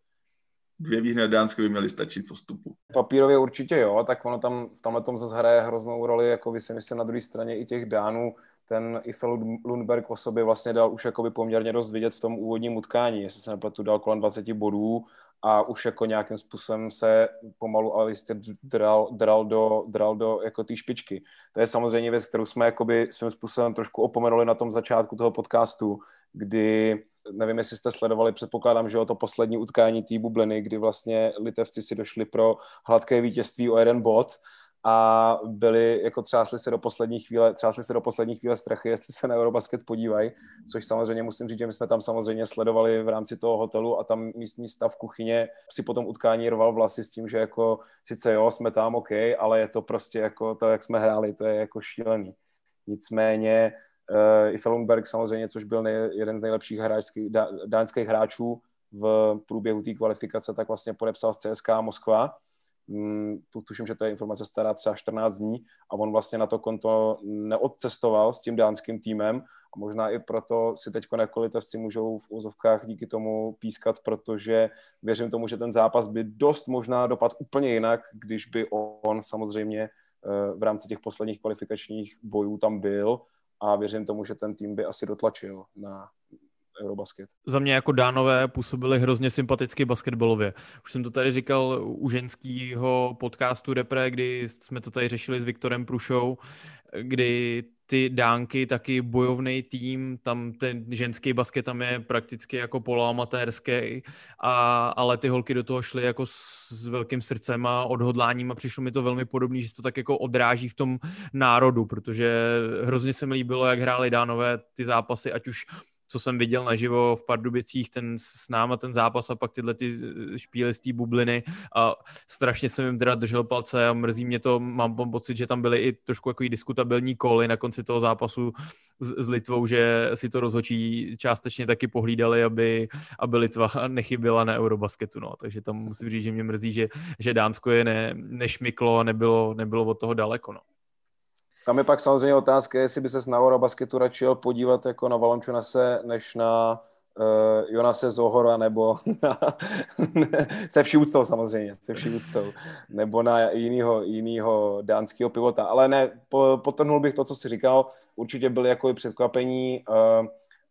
Dvě výhry na Dánsko by měly stačit v postupu. Papírově určitě jo, tak ono tam v tomhle tom zase hraje hroznou roli, jako vy si myslím na druhé straně i těch Dánů, ten Ifel Lundberg o sobě vlastně dal už jakoby poměrně dost vidět v tom úvodním utkání, jestli se nepletu, dal kolem 20 bodů a už jako nějakým způsobem se pomalu ale jistě dral, dral do, dral do jako té špičky. To je samozřejmě věc, kterou jsme jakoby svým způsobem trošku opomenuli na tom začátku toho podcastu, kdy nevím, jestli jste sledovali, předpokládám, že o to poslední utkání té bubliny, kdy vlastně Litevci si došli pro hladké vítězství o jeden bod a byli, jako třásli se do poslední chvíle, třásli se do poslední chvíle strachy, jestli se na Eurobasket podívají, což samozřejmě musím říct, že my jsme tam samozřejmě sledovali v rámci toho hotelu a tam místní stav kuchyně si potom utkání rval vlasy s tím, že jako sice jo, jsme tam OK, ale je to prostě jako to, jak jsme hráli, to je jako šílený. Nicméně uh, i Fellenberg samozřejmě, což byl nej, jeden z nejlepších hráčských, dánských hráčů v průběhu té kvalifikace, tak vlastně podepsal z CSK Moskva tuším, že je informace stará třeba 14 dní a on vlastně na to konto neodcestoval s tím dánským týmem a možná i proto si teď nekolitevci můžou v úzovkách díky tomu pískat, protože věřím tomu, že ten zápas by dost možná dopad úplně jinak, když by on samozřejmě v rámci těch posledních kvalifikačních bojů tam byl a věřím tomu, že ten tým by asi dotlačil na Eurobasket. Za mě jako dánové působili hrozně sympaticky basketbalově. Už jsem to tady říkal u ženského podcastu Repre, kdy jsme to tady řešili s Viktorem Prušou, kdy ty dánky taky bojovný tým, tam ten ženský basket tam je prakticky jako poloamatérský, a, ale ty holky do toho šly jako s, s velkým srdcem a odhodláním a přišlo mi to velmi podobný, že se to tak jako odráží v tom národu, protože hrozně se mi líbilo, jak hráli dánové ty zápasy, ať už co jsem viděl naživo v Pardubicích, ten s náma ten zápas a pak tyhle ty špíly z té bubliny a strašně jsem jim teda držel palce a mrzí mě to, mám pocit, že tam byly i trošku jako diskutabilní koly na konci toho zápasu s, s Litvou, že si to rozhočí částečně taky pohlídali, aby, aby Litva nechyběla na Eurobasketu, no. takže tam musím říct, že mě mrzí, že, že Dánsko je ne, nešmyklo a nebylo, nebylo od toho daleko, no. Tam je pak samozřejmě otázka, jestli by se na Eurobasketu radši podívat jako na Valončunase, než na uh, Jonase Zohora, nebo na, se vší úctou samozřejmě, se vší úctou, nebo na jinýho, jinýho dánského pivota. Ale ne, po, potrhnul bych to, co jsi říkal, určitě byly jako i předkvapení, uh,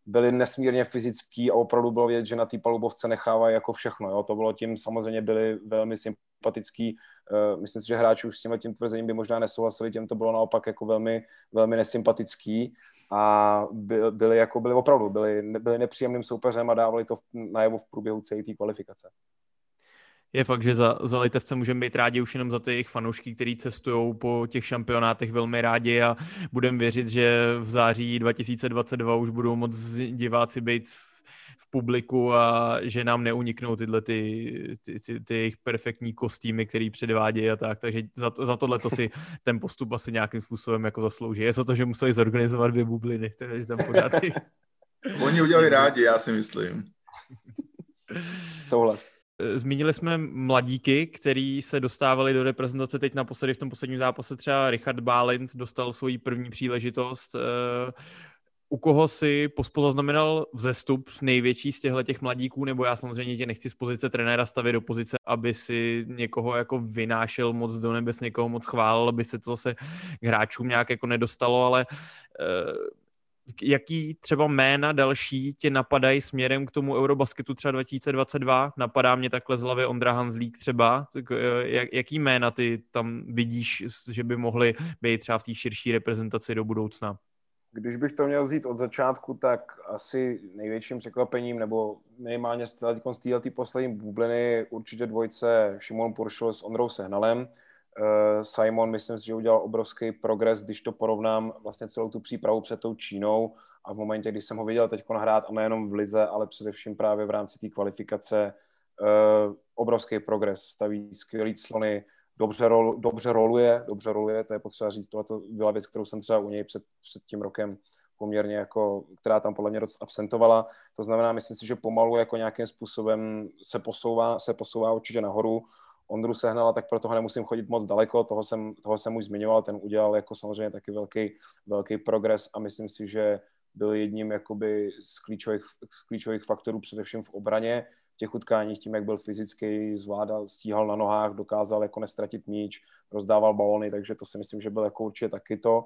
byli nesmírně fyzický a opravdu bylo vidět, že na té palubovce nechávají jako všechno. Jo? To bylo tím, samozřejmě byli velmi sympatický. Uh, myslím si, že hráči už s tím, tím tvrzením by možná nesouhlasili, těm to bylo naopak jako velmi, velmi nesympatický a by, byli, jako, byli opravdu byli, byli nepříjemným soupeřem a dávali to najevo v průběhu celé té kvalifikace je fakt, že za, za Litevce můžeme být rádi už jenom za ty jejich fanoušky, kteří cestují po těch šampionátech velmi rádi a budeme věřit, že v září 2022 už budou moc diváci být v, v publiku a že nám neuniknou tyhle ty, ty, ty, ty jejich perfektní kostýmy, který předvádějí a tak, takže za, za tohle to si ten postup asi nějakým způsobem jako zaslouží. Je to to, že museli zorganizovat dvě bubliny, které tam podat. Oni udělali rádi, já si myslím. Souhlas. Eh, zmínili jsme mladíky, který se dostávali do reprezentace teď naposledy v tom posledním zápase. Třeba Richard Bálint dostal svoji první příležitost. Eh, u koho si pospo zaznamenal vzestup největší z těchto těch mladíků, nebo já samozřejmě tě nechci z pozice trenéra stavit do pozice, aby si někoho jako vynášel moc do nebes, někoho moc chválil, aby se to zase k hráčům nějak jako nedostalo, ale eh, jaký třeba jména další tě napadají směrem k tomu Eurobasketu třeba 2022? Napadá mě takhle z hlavy Ondra Hanzlík třeba. Tak, eh, jak, jaký jména ty tam vidíš, že by mohly být třeba v té širší reprezentaci do budoucna? Když bych to měl vzít od začátku, tak asi největším překvapením, nebo minimálně z té poslední bubliny, určitě dvojce Šimon Puršil s Ondrou Sehnalem. Eh, Simon, myslím si, že udělal obrovský progres, když to porovnám vlastně celou tu přípravu před tou Čínou a v momentě, když jsem ho viděl teď hrát, a nejenom v Lize, ale především právě v rámci té kvalifikace, uh, obrovský progres, staví skvělý slony, dobře, rol, dobře roluje, dobře roluje, to je potřeba říct, tohle to byla věc, kterou jsem třeba u něj před, před tím rokem poměrně jako, která tam podle mě dost absentovala. To znamená, myslím si, že pomalu jako nějakým způsobem se posouvá, se posouvá určitě nahoru. Ondru sehnala, tak pro toho nemusím chodit moc daleko, toho jsem, toho jsem už zmiňoval, ten udělal jako samozřejmě taky velký, velký progres a myslím si, že byl jedním jakoby z klíčových, z klíčových faktorů především v obraně, v těch utkáních tím, jak byl fyzický, zvládal, stíhal na nohách, dokázal jako nestratit míč, rozdával balony, takže to si myslím, že byl jako určitě taky to,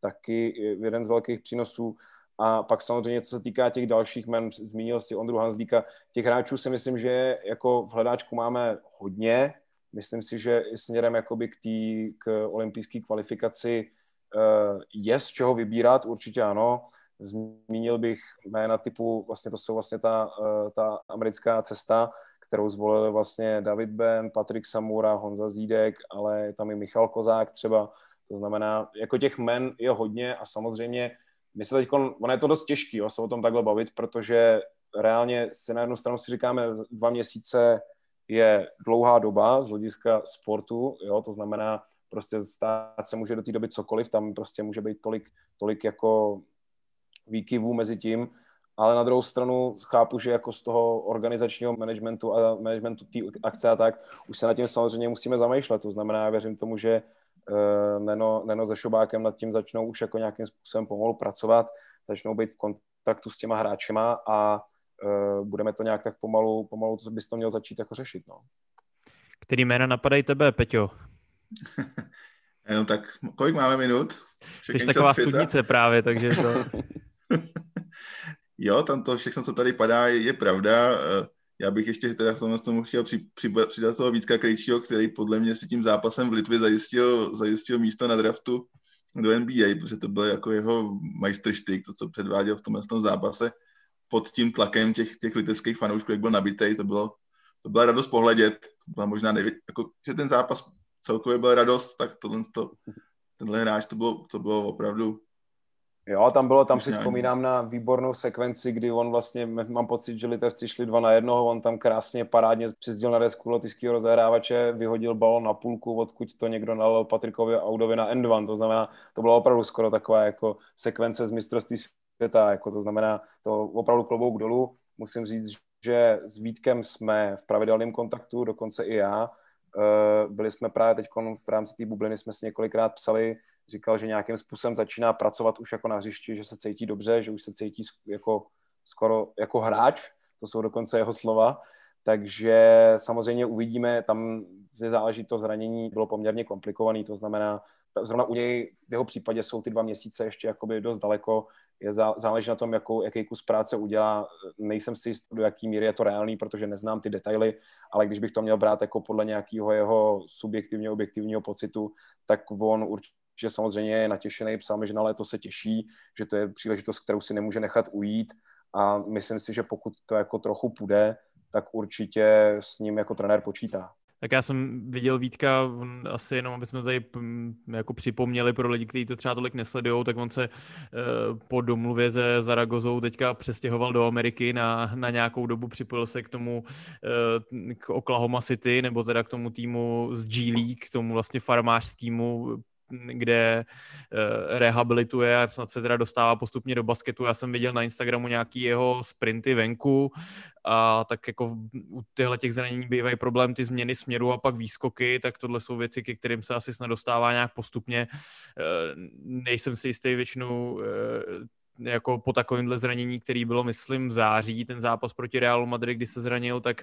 taky jeden z velkých přínosů. A pak samozřejmě, co se týká těch dalších men, zmínil si Ondru Hanzlíka, těch hráčů si myslím, že jako v hledáčku máme hodně. Myslím si, že směrem jakoby k, tý, k olympijské kvalifikaci eh, je z čeho vybírat, určitě ano. Zmínil bych jména typu, vlastně to jsou vlastně ta, eh, ta americká cesta, kterou zvolili vlastně David Ben, Patrik Samura, Honza Zídek, ale tam i Michal Kozák třeba. To znamená, jako těch men je hodně a samozřejmě my se teď, ono je to dost těžký, jo, se o tom takhle bavit, protože reálně si na jednu stranu si říkáme, dva měsíce je dlouhá doba z hlediska sportu, jo, to znamená, prostě stát se může do té doby cokoliv, tam prostě může být tolik, tolik jako výkyvů mezi tím, ale na druhou stranu chápu, že jako z toho organizačního managementu a managementu té akce a tak, už se na tím samozřejmě musíme zamýšlet, to znamená, já věřím tomu, že Neno, Neno se Šobákem nad tím začnou už jako nějakým způsobem pomalu pracovat, začnou být v kontaktu s těma hráčema a uh, budeme to nějak tak pomalu, pomalu to bys to měl začít jako řešit. No. Který jména napadají tebe, Peťo? No tak kolik máme minut? Jsi taková studnice právě, takže to... jo, tam to všechno, co tady padá, je, je pravda. Já bych ještě teda v tomhle tomu chtěl při, při, přidat toho Vítka Krejčího, který podle mě si tím zápasem v Litvě zajistil, zajistil místo na draftu do NBA, protože to byl jako jeho majstrštyk, to, co předváděl v tomhle tom zápase pod tím tlakem těch, těch litevských fanoušků, jak byl nabitej, to bylo, to byla radost pohledět, to byla možná nejvě, jako, že ten zápas celkově byl radost, tak tohle, to, tenhle hráč, to bylo, to bylo opravdu Jo, tam bylo, tam si vzpomínám na výbornou sekvenci, kdy on vlastně, mám pocit, že Litevci šli dva na jednoho, on tam krásně parádně přizdil na desku lotyšského rozehrávače, vyhodil balon na půlku, odkud to někdo nalil Patrikovi Audovi na end one, to znamená, to bylo opravdu skoro taková jako sekvence z mistrovství světa, jako to znamená, to opravdu klobouk dolů. Musím říct, že s Vítkem jsme v pravidelném kontaktu, dokonce i já. Eh, byli jsme právě teď v rámci té bubliny, jsme si několikrát psali, říkal, že nějakým způsobem začíná pracovat už jako na hřišti, že se cítí dobře, že už se cítí jako skoro jako hráč, to jsou dokonce jeho slova, takže samozřejmě uvidíme, tam záleží to zranění, bylo poměrně komplikovaný, to znamená, zrovna u něj v jeho případě jsou ty dva měsíce ještě jakoby dost daleko, je zá, záleží na tom, jakou, jaký kus práce udělá. Nejsem si jist, do jaký míry je to reálný, protože neznám ty detaily, ale když bych to měl brát jako podle nějakého jeho subjektivně objektivního pocitu, tak on určitě že samozřejmě je natěšený, psal mi, že na léto se těší, že to je příležitost, kterou si nemůže nechat ujít a myslím si, že pokud to jako trochu půjde, tak určitě s ním jako trenér počítá. Tak já jsem viděl Vítka, asi jenom, aby jsme tady jako připomněli pro lidi, kteří to třeba tolik nesledují, tak on se e, po domluvě se Zaragozou teďka přestěhoval do Ameriky na, na nějakou dobu, připojil se k tomu e, k Oklahoma City, nebo teda k tomu týmu z G League, k tomu vlastně farmářskému kde uh, rehabilituje a snad se teda dostává postupně do basketu. Já jsem viděl na Instagramu nějaký jeho sprinty venku a tak jako u těchto těch zranění bývají problém ty změny směru a pak výskoky, tak tohle jsou věci, ke kterým se asi snad dostává nějak postupně. Uh, nejsem si jistý většinou uh, jako po takovémhle zranění, který bylo, myslím, v září, ten zápas proti Realu Madrid, kdy se zranil, tak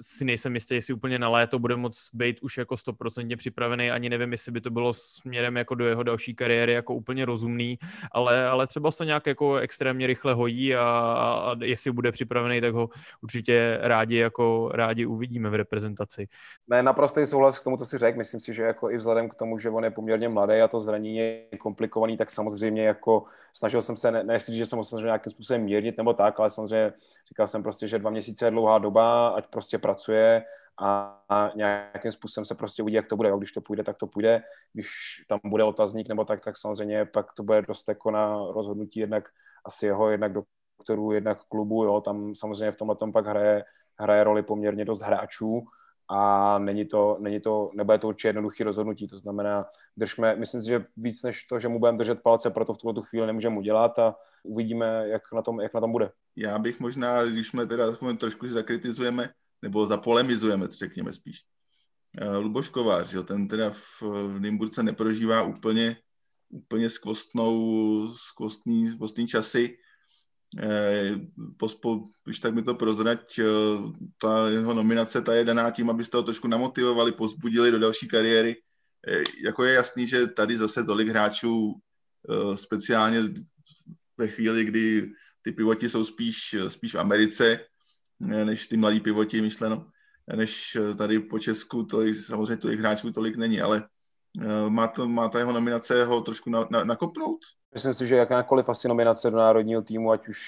si nejsem jistý, jestli úplně na léto bude moc být už jako stoprocentně připravený, ani nevím, jestli by to bylo směrem jako do jeho další kariéry jako úplně rozumný, ale, ale třeba se nějak jako extrémně rychle hojí a, a jestli bude připravený, tak ho určitě rádi jako rádi uvidíme v reprezentaci. Ne, naprostý souhlas k tomu, co si řekl. Myslím si, že jako i vzhledem k tomu, že on je poměrně mladý a to zranění je komplikovaný, tak samozřejmě jako snažil jsem se, ne, nechci říct, že jsem snažil nějakým způsobem mírnit nebo tak, ale samozřejmě říkal jsem prostě, že dva měsíce je dlouhá doba, ať prostě pracuje a, a nějakým způsobem se prostě uvidí, jak to bude. Jo. Když to půjde, tak to půjde. Když tam bude otazník nebo tak, tak samozřejmě pak to bude dost jako na rozhodnutí jednak asi jeho, jednak doktorů, jednak klubu. Jo. Tam samozřejmě v tomhle tom pak hraje, hraje roli poměrně dost hráčů a není to, není to, nebude to určitě jednoduché rozhodnutí, to znamená, držme, myslím si, že víc než to, že mu budeme držet palce, proto v tuto chvíli nemůžeme udělat a uvidíme, jak na tom, jak na tom bude. Já bych možná, když jsme teda trošku zakritizujeme, nebo zapolemizujeme, řekněme spíš. Eh, Luboš Kovář, jo, ten teda v, v Nymburce neprožívá úplně, úplně skvostnou, skvostný, skvostný časy, Eh, pospo, když tak mi to prozrať, eh, ta jeho nominace, ta je daná tím, abyste ho trošku namotivovali, pozbudili do další kariéry. Eh, jako je jasný, že tady zase tolik hráčů, speciálně ve chvíli, kdy ty pivoti jsou spíš, spíš v Americe, než ty mladí pivoti, myšleno, než tady po Česku, to samozřejmě těch hráčů tolik není, ale má, to, má ta jeho nominace ho trošku na, na, nakopnout? Myslím si, že jakákoliv asi nominace do národního týmu, ať už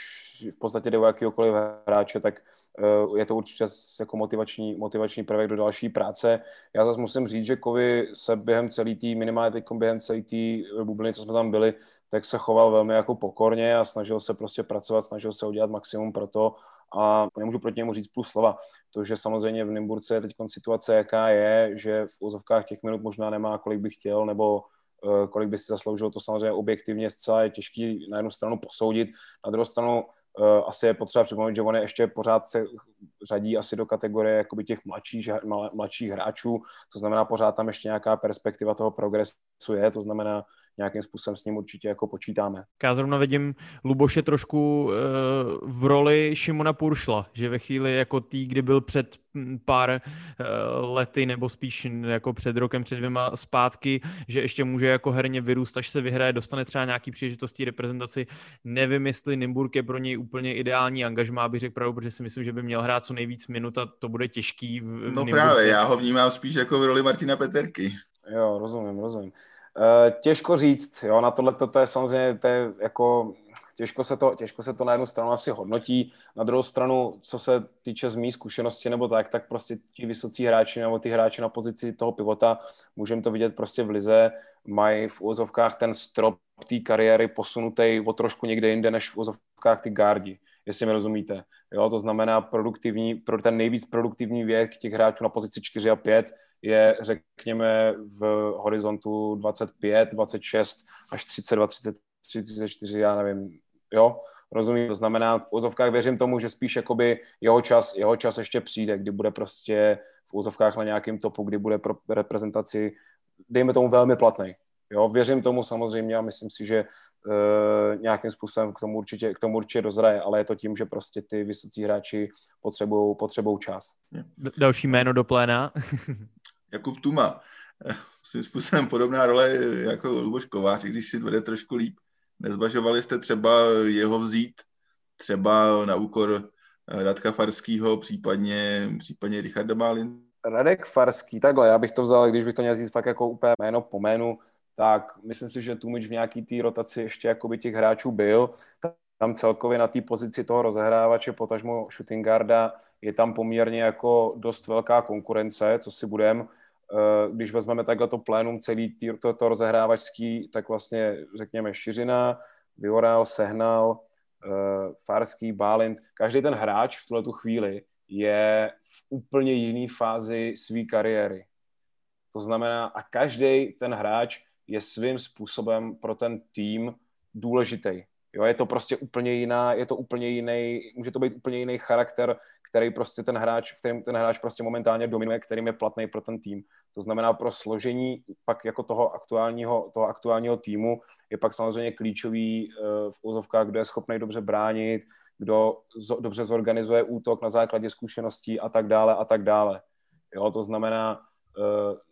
v podstatě jde o jakýkoliv hráče, tak eh, je to určitě jako motivační, motivační prvek do další práce. Já zase musím říct, že Kovy se během celý tý, minimálně teď během celý tý bubliny, co jsme tam byli, tak se choval velmi jako pokorně a snažil se prostě pracovat, snažil se udělat maximum pro to a nemůžu proti němu říct plus slova. To, že samozřejmě v Nymburce je teď situace, jaká je, že v úzovkách těch minut možná nemá, kolik by chtěl, nebo Eh, kolik by si zasloužil, to samozřejmě objektivně zcela je těžký na jednu stranu posoudit, na druhou stranu uh, asi je potřeba připomenout, že on je ještě pořád se řadí asi do kategorie jakoby těch mladších, mladších hráčů, to znamená pořád tam ještě nějaká perspektiva toho progresu je, to znamená, nějakým způsobem s ním určitě jako počítáme. Já zrovna vidím Luboše trošku uh, v roli Šimona Puršla, že ve chvíli jako tý, kdy byl před hm, pár uh, lety nebo spíš jako před rokem, před dvěma zpátky, že ještě může jako herně vyrůst, až se vyhraje, dostane třeba nějaký příležitosti reprezentaci. Nevím, jestli Nymburk je pro něj úplně ideální angažmá, bych řekl pravdu, protože si myslím, že by měl hrát co nejvíc minut a to bude těžký. V, v no Nymburce. právě, já ho vnímám spíš jako v roli Martina Peterky. Jo, rozumím, rozumím. Uh, těžko říct, jo, na tohle to je samozřejmě, to je jako, těžko se, to, těžko se to na jednu stranu asi hodnotí, na druhou stranu, co se týče z mý zkušenosti nebo tak, tak prostě ti vysocí hráči nebo ty hráči na pozici toho pivota, můžeme to vidět prostě v lize, mají v úvozovkách ten strop té kariéry posunutý o trošku někde jinde, než v úvozovkách ty gardi, jestli mi rozumíte. Jo, to znamená produktivní, pro ten nejvíc produktivní věk těch hráčů na pozici 4 a 5 je, řekněme, v horizontu 25, 26 až 32, 33, 34, já nevím, jo, rozumím, to znamená, v úzovkách věřím tomu, že spíš jakoby jeho čas, jeho čas ještě přijde, kdy bude prostě v úzovkách na nějakém topu, kdy bude pro reprezentaci, dejme tomu velmi platný. Jo, věřím tomu samozřejmě a myslím si, že uh, nějakým způsobem k tomu, určitě, k tomu určitě dozraje, ale je to tím, že prostě ty vysocí hráči potřebují potřebují čas. Další jméno do pléna. Jakub Tuma. Svým způsobem podobná role jako Luboš Kovář, když si vede trošku líp. Nezvažovali jste třeba jeho vzít třeba na úkor Radka Farského, případně, případně Richarda Bálin? Radek Farský, takhle, já bych to vzal, když bych to měl vzít fakt jako úplně jméno po jménu, tak myslím si, že Tumič v nějaký té rotaci ještě jakoby těch hráčů byl. Tam celkově na té pozici toho rozehrávače, potažmo shooting guarda, je tam poměrně jako dost velká konkurence, co si budem. Eh, když vezmeme takhle to plénum celý to, to rozehrávačský, tak vlastně řekněme Šiřina, Vioral, Sehnal, uh, Farský, Bálint, každý ten hráč v tuhle tu chvíli je v úplně jiné fázi své kariéry. To znamená, a každý ten hráč je svým způsobem pro ten tým důležitý. Jo, je to prostě úplně jiná, je to úplně jiný, může to být úplně jiný charakter, který prostě ten hráč, v kterém ten hráč prostě momentálně dominuje, kterým je platný pro ten tým. To znamená pro složení pak jako toho aktuálního, toho aktuálního týmu je pak samozřejmě klíčový uh, v úzovkách, kdo je schopný dobře bránit, kdo dobře zorganizuje útok na základě zkušeností a tak dále a tak dále. Jo, to znamená,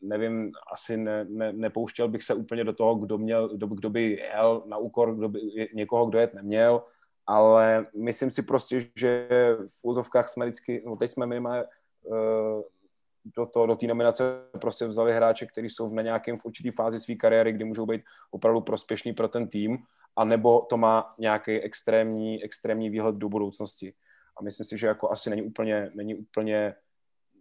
nevím, asi ne, ne, nepouštěl bych se úplně do toho, kdo, měl, kdo, kdo by jel na úkor kdo by, někoho, kdo jet neměl, ale myslím si prostě, že v úzovkách jsme vždycky, no teď jsme minimálně uh, do, to, do nominace prostě vzali hráče, kteří jsou v na nějakém v určitý fázi své kariéry, kdy můžou být opravdu prospěšní pro ten tým, a nebo to má nějaký extrémní, extrémní výhled do budoucnosti. A myslím si, že jako asi není úplně, není úplně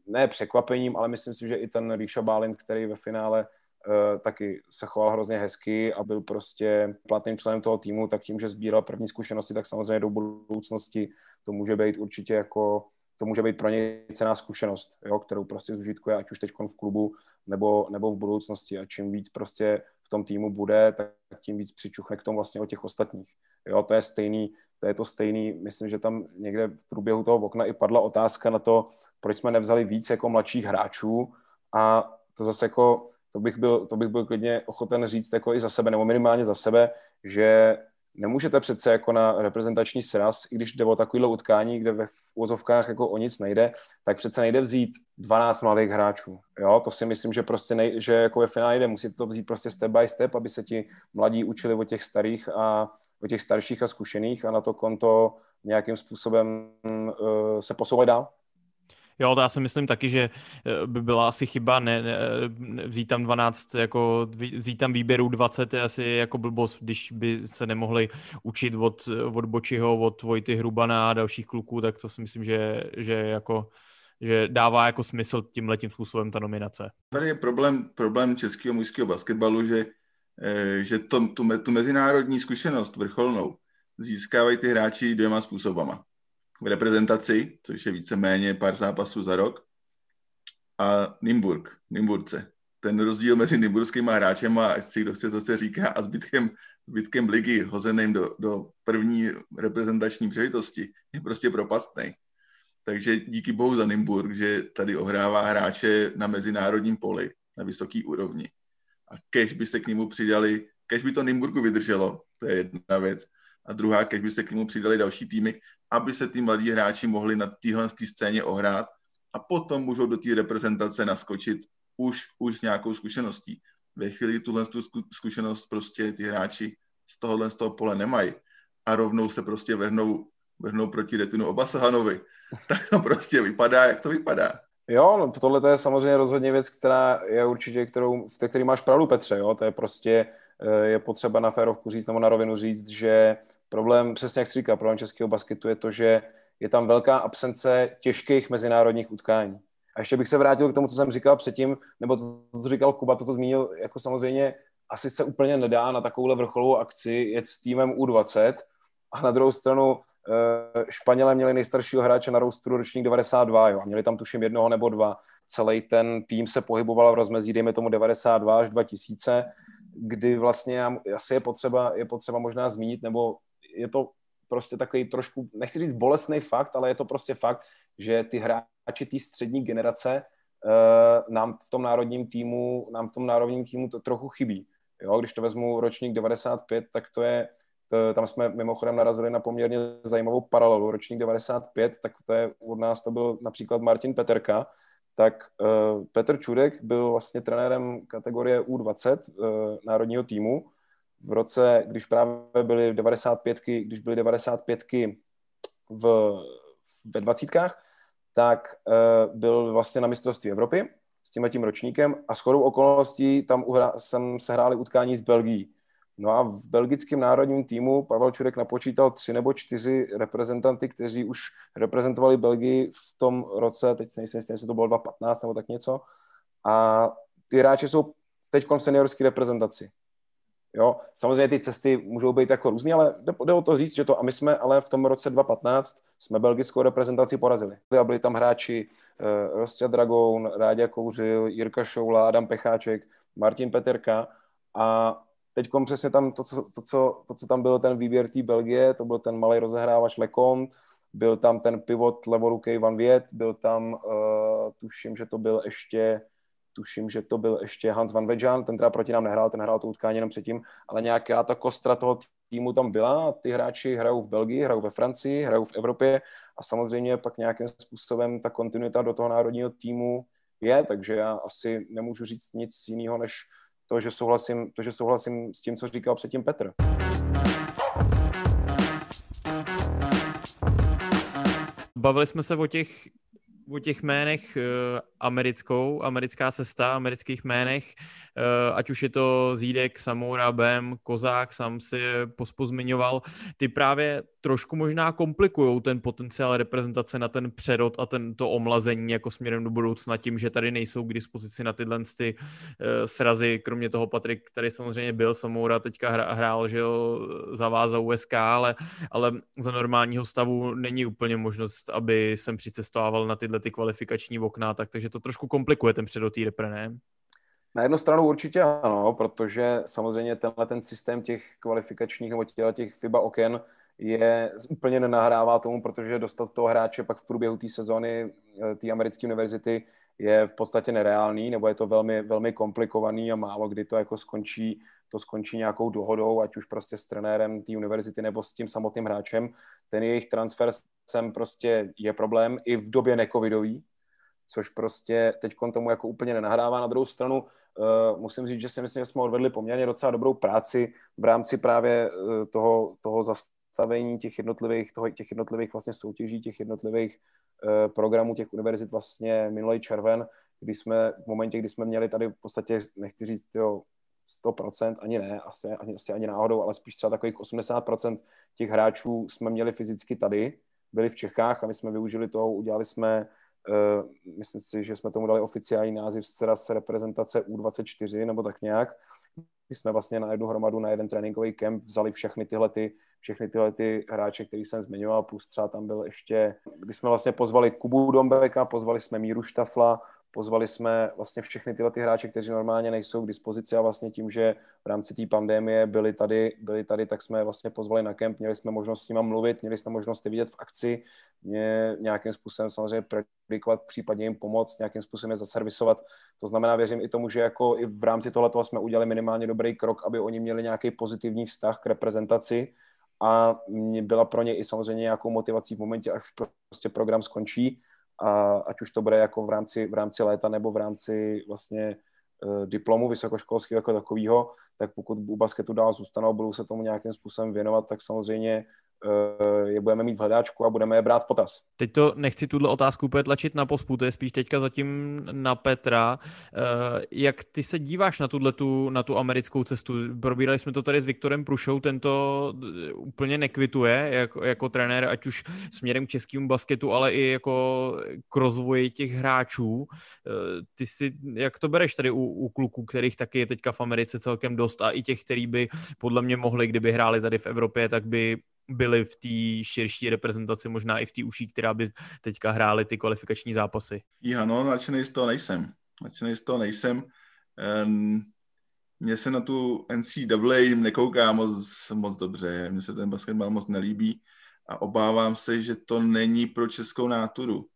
ne překvapením, ale myslím si, že i ten Ríša Bálin, který ve finále uh, taky se choval hrozně hezky a byl prostě platným členem toho týmu, tak tím, že sbíral první zkušenosti, tak samozřejmě do budoucnosti to může být určitě jako to může být pro něj cená zkušenost, jo, kterou prostě zužitkuje, ať už teď v klubu nebo, nebo v budoucnosti. A čím víc prostě v tom týmu bude, tak tím víc přičuchne k tomu vlastně o těch ostatních. Jo, to je stejný, to je to stejný, myslím, že tam někde v průběhu toho okna i padla otázka na to, proč jsme nevzali víc jako mladších hráčů a to zase jako, to bych byl, to bych byl klidně ochoten říct jako i za sebe, nebo minimálně za sebe, že nemůžete přece jako na reprezentační sraz, i když jde o takovýhle utkání, kde ve úzovkách jako o nic nejde, tak přece nejde vzít 12 mladých hráčů. Jo, to si myslím, že prostě nej, že jako ve finále jde, musíte to vzít prostě step by step, aby se ti mladí učili o těch starých a o těch starších a zkušených a na to konto nějakým způsobem uh, se posouvat dál. Jo, to já si myslím taky, že eh, by byla asi chyba ne, ne, vzít tam 12, jako vzít tam výběrů 20 je asi jako blbost, když by se nemohli učit od, od Bočiho, od Vojty Hrubana a dalších kluků, tak to si myslím, že, že jako že dává jako smysl tím letím způsobem ta nominace. Tady je problém, problém českého mužského basketbalu, že, eh, že to, tu, tu mezinárodní zkušenost vrcholnou získávají ty hráči dvěma způsobama v reprezentaci, což je víceméně pár zápasů za rok, a Nimburg, Nimburce. Ten rozdíl mezi Nimburskými hráčem a si kdo chce, co se říká, a zbytkem, zbytkem ligy hozeným do, do první reprezentační příležitosti je prostě propastný. Takže díky bohu za Nimburg, že tady ohrává hráče na mezinárodním poli, na vysoký úrovni. A kež by se k němu přidali kež by to Nymburku vydrželo, to je jedna věc. A druhá, kež by se k němu přidali další týmy, aby se ty mladí hráči mohli na téhle scéně ohrát a potom můžou do té reprezentace naskočit už, už s nějakou zkušeností. Ve chvíli tuhle tu zkušenost prostě ty hráči z tohohle z toho pole nemají a rovnou se prostě vrhnou, vrhnou proti Retinu Obasahanovi, tak to prostě vypadá, jak to vypadá. Jo, no, tohle je samozřejmě rozhodně věc, která je určitě, kterou, v té, který máš pravdu, Petře, jo, to je prostě, eh, je potřeba na férovku říct nebo na rovinu říct, že problém, přesně jak jsi říká, problém českého basketu je to, že je tam velká absence těžkých mezinárodních utkání. A ještě bych se vrátil k tomu, co jsem říkal předtím, nebo to, co říkal Kuba, to, to zmínil, jako samozřejmě asi se úplně nedá na takovouhle vrcholovou akci jet s týmem U20 a na druhou stranu Španělé měli nejstaršího hráče na roustru ročník 92, jo, a měli tam tuším jednoho nebo dva. Celý ten tým se pohyboval v rozmezí, dejme tomu 92 až 2000, kdy vlastně asi je potřeba, je potřeba možná zmínit, nebo je to prostě takový trošku, nechci říct bolestný fakt, ale je to prostě fakt, že ty hráči té střední generace uh, nám v tom národním týmu, nám v tom národním týmu to trochu chybí. Jo, když to vezmu ročník 95, tak to je, to, tam jsme mimochodem narazili na poměrně zajímavou paralelu. Ročník 95, tak to je, od nás to byl například Martin Peterka, tak uh, Petr Čudek byl vlastně trenérem kategorie U20 uh, eh, národního týmu v roce, když právě byly 95, když byly 95 v, ve dvacítkách, tak uh, byl vlastně na mistrovství Evropy s tím tím ročníkem a shodou okolností tam uhra, jsem se hráli utkání s Belgií. No a v belgickém národním týmu Pavel Čurek napočítal tři nebo čtyři reprezentanty, kteří už reprezentovali Belgii v tom roce, teď si nejsem jestli to bylo 2015 nebo tak něco. A ty hráči jsou teď v seniorské reprezentaci. Jo, samozřejmě ty cesty můžou být jako různé, ale jde, jde o to říct, že to a my jsme ale v tom roce 2015 jsme belgickou reprezentaci porazili. A byli tam hráči uh, Rostě Dragoun, Ráďa Kouřil, Jirka Šoula, Adam Pecháček, Martin Peterka a teď přesně tam to co, to, co, to, co tam byl ten výběr té Belgie, to byl ten malý rozehrávač Lecomte, byl tam ten pivot levorukej Van Viet, byl tam, uh, tuším, že to byl ještě tuším, že to byl ještě Hans van Vejan, ten teda proti nám nehrál, ten hrál to utkání jenom předtím, ale nějaká ta kostra toho týmu tam byla. Ty hráči hrajou v Belgii, hrajou ve Francii, hrajou v Evropě a samozřejmě pak nějakým způsobem ta kontinuita do toho národního týmu je, takže já asi nemůžu říct nic jiného, než to, že souhlasím, to, že souhlasím s tím, co říkal předtím Petr. Bavili jsme se o těch o těch jménech eh, americkou, americká cesta, amerických jménech, eh, ať už je to Zídek, Samoura, Bem, Kozák, sám si pospozmiňoval, ty právě trošku možná komplikují ten potenciál reprezentace na ten přerod a ten, to omlazení jako směrem do budoucna tím, že tady nejsou k dispozici na tyhle ty uh, srazy, kromě toho Patrik, který samozřejmě byl, Samoura teďka hrál, že jo, za vás za USK, ale, ale za normálního stavu není úplně možnost, aby jsem přicestával na tyhle ty kvalifikační okna, tak takže to trošku komplikuje ten přerod té repre, ne? Na jednu stranu určitě ano, protože samozřejmě tenhle ten systém těch kvalifikačních nebo těch FIBA oken je úplně nenahrává tomu, protože dostat toho hráče pak v průběhu té sezóny eh, té americké univerzity je v podstatě nereálný, nebo je to velmi, velmi komplikovaný a málo kdy to jako skončí, to skončí nějakou dohodou, ať už prostě s trenérem té univerzity nebo s tím samotným hráčem. Ten jejich transfer sem prostě je problém i v době necovidový, což prostě teď tomu jako úplně nenahrává. Na druhou stranu uh, musím říct, že si myslím, že jsme odvedli poměrně docela dobrou práci v rámci právě uh, toho, toho nastavení těch jednotlivých, toho, těch jednotlivých vlastně soutěží, těch jednotlivých uh, programů těch univerzit vlastně minulý červen, kdy jsme v momentě, kdy jsme měli tady v podstatě, nechci říct, jo, 100%, ani ne, asi, ani, asi ani náhodou, ale spíš třeba takových 80% těch hráčů jsme měli fyzicky tady, byli v Čechách a my jsme využili toho, udělali jsme, myslím si, že jsme tomu dali oficiální název z reprezentace U24 nebo tak nějak, my jsme vlastně na jednu hromadu, na jeden tréninkový kemp vzali všechny tyhle, ty, všechny tyhle ty hráče, který jsem zmiňoval, plus třeba tam byl ještě, když jsme vlastně pozvali Kubu Dombeka, pozvali jsme Míru Štafla, Pozvali jsme vlastně všechny tyhle ty hráče, kteří normálně nejsou k dispozici a vlastně tím, že v rámci té pandémie byli tady, byli tady, tak jsme vlastně pozvali na kemp, měli jsme možnost s nimi mluvit, měli jsme možnost je vidět v akci, mě nějakým způsobem samozřejmě predikovat, případně jim pomoct, nějakým způsobem je zaservisovat. To znamená, věřím i tomu, že jako i v rámci tohoto jsme udělali minimálně dobrý krok, aby oni měli nějaký pozitivní vztah k reprezentaci. A byla pro ně i samozřejmě nějakou motivací v momentě, až prostě program skončí, a ať už to bude jako v rámci, v rámci léta nebo v rámci vlastně uh, diplomu vysokoškolského jako takového, tak pokud u basketu dál zůstanou, budou se tomu nějakým způsobem věnovat, tak samozřejmě Eh, je budeme mít v hledáčku a budeme je brát v potaz. Teď to nechci tuhle otázku úplně tlačit na pospu, to je spíš teďka zatím na Petra. Eh, jak ty se díváš na, tu, na tu americkou cestu? Probírali jsme to tady s Viktorem Prušou, ten to eh, úplně nekvituje jako, jako trenér, ať už směrem k českému basketu, ale i jako k rozvoji těch hráčů. Ty si, jak to bereš tady u, u kluků, kterých taky je teďka v Americe celkem dost a i těch, který by podle mě mohli, kdyby hráli tady v Evropě, tak by byli v té širší reprezentaci, možná i v té uší, která by teďka hrály ty kvalifikační zápasy. Já no, nadšený z toho nejsem. Nadšený z toho nejsem. Um, se na tu NCAA nekouká moc, moc dobře. Mně se ten basketbal moc nelíbí a obávám se, že to není pro českou náturu.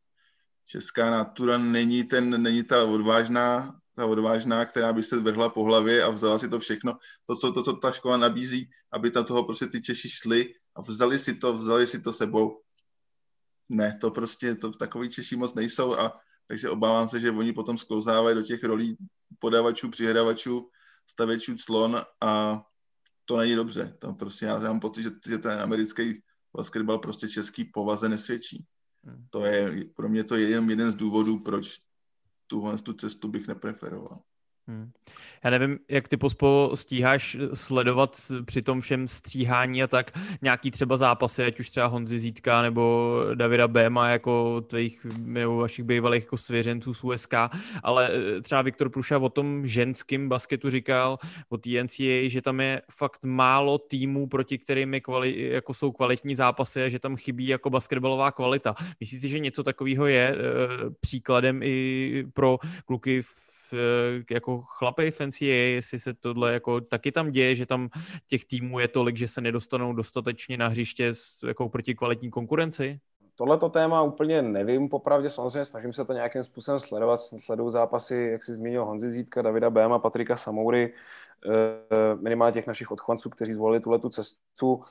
Česká nátura není, ten, není ta odvážná, ta odvážná, která by se vrhla po hlavě a vzala si to všechno, to, co, to, co ta škola nabízí, aby ta toho prostě ty Češi šli a vzali si to, vzali si to sebou. Ne, to prostě, to takový Češi moc nejsou a takže obávám se, že oni potom sklouzávají do těch rolí podavačů, přihrávačů, stavěčů clon a to není dobře. To prostě já mám pocit, že, že ten americký basketbal prostě český povaze nesvědčí. Hmm. To je, pro mě to je jen jeden z důvodů, proč tuhle tu cestu bych nepreferoval. Hmm. Já nevím, jak ty pospo stíháš sledovat při tom všem stříhání a tak nějaký třeba zápasy, ať už třeba Honzi Zítka nebo Davida Béma jako tvých nebo vašich bývalých jako svěřenců z USK, ale eh, třeba Viktor Pruša o tom ženském basketu říkal, o TNCA, že tam je fakt málo týmů, proti kterým kvali, jako jsou kvalitní zápasy a že tam chybí jako basketbalová kvalita. Myslíš si, že něco takového je e, příkladem i pro kluky v Eh, jako chlapej v NCAA, jestli se tohle jako taky tam děje, že tam těch týmů je tolik, že se nedostanou dostatečně na hřiště jako proti kvalitní konkurenci? Tohleto téma úplně nevím, popravdě samozřejmě snažím se to nějakým způsobem sledovat, sleduju zápasy, jak si zmínil Honzi Zítka, Davida Béma, Patrika Samoury, eh, minimálně těch našich odchovanců, kteří zvolili tuhle tu cestu.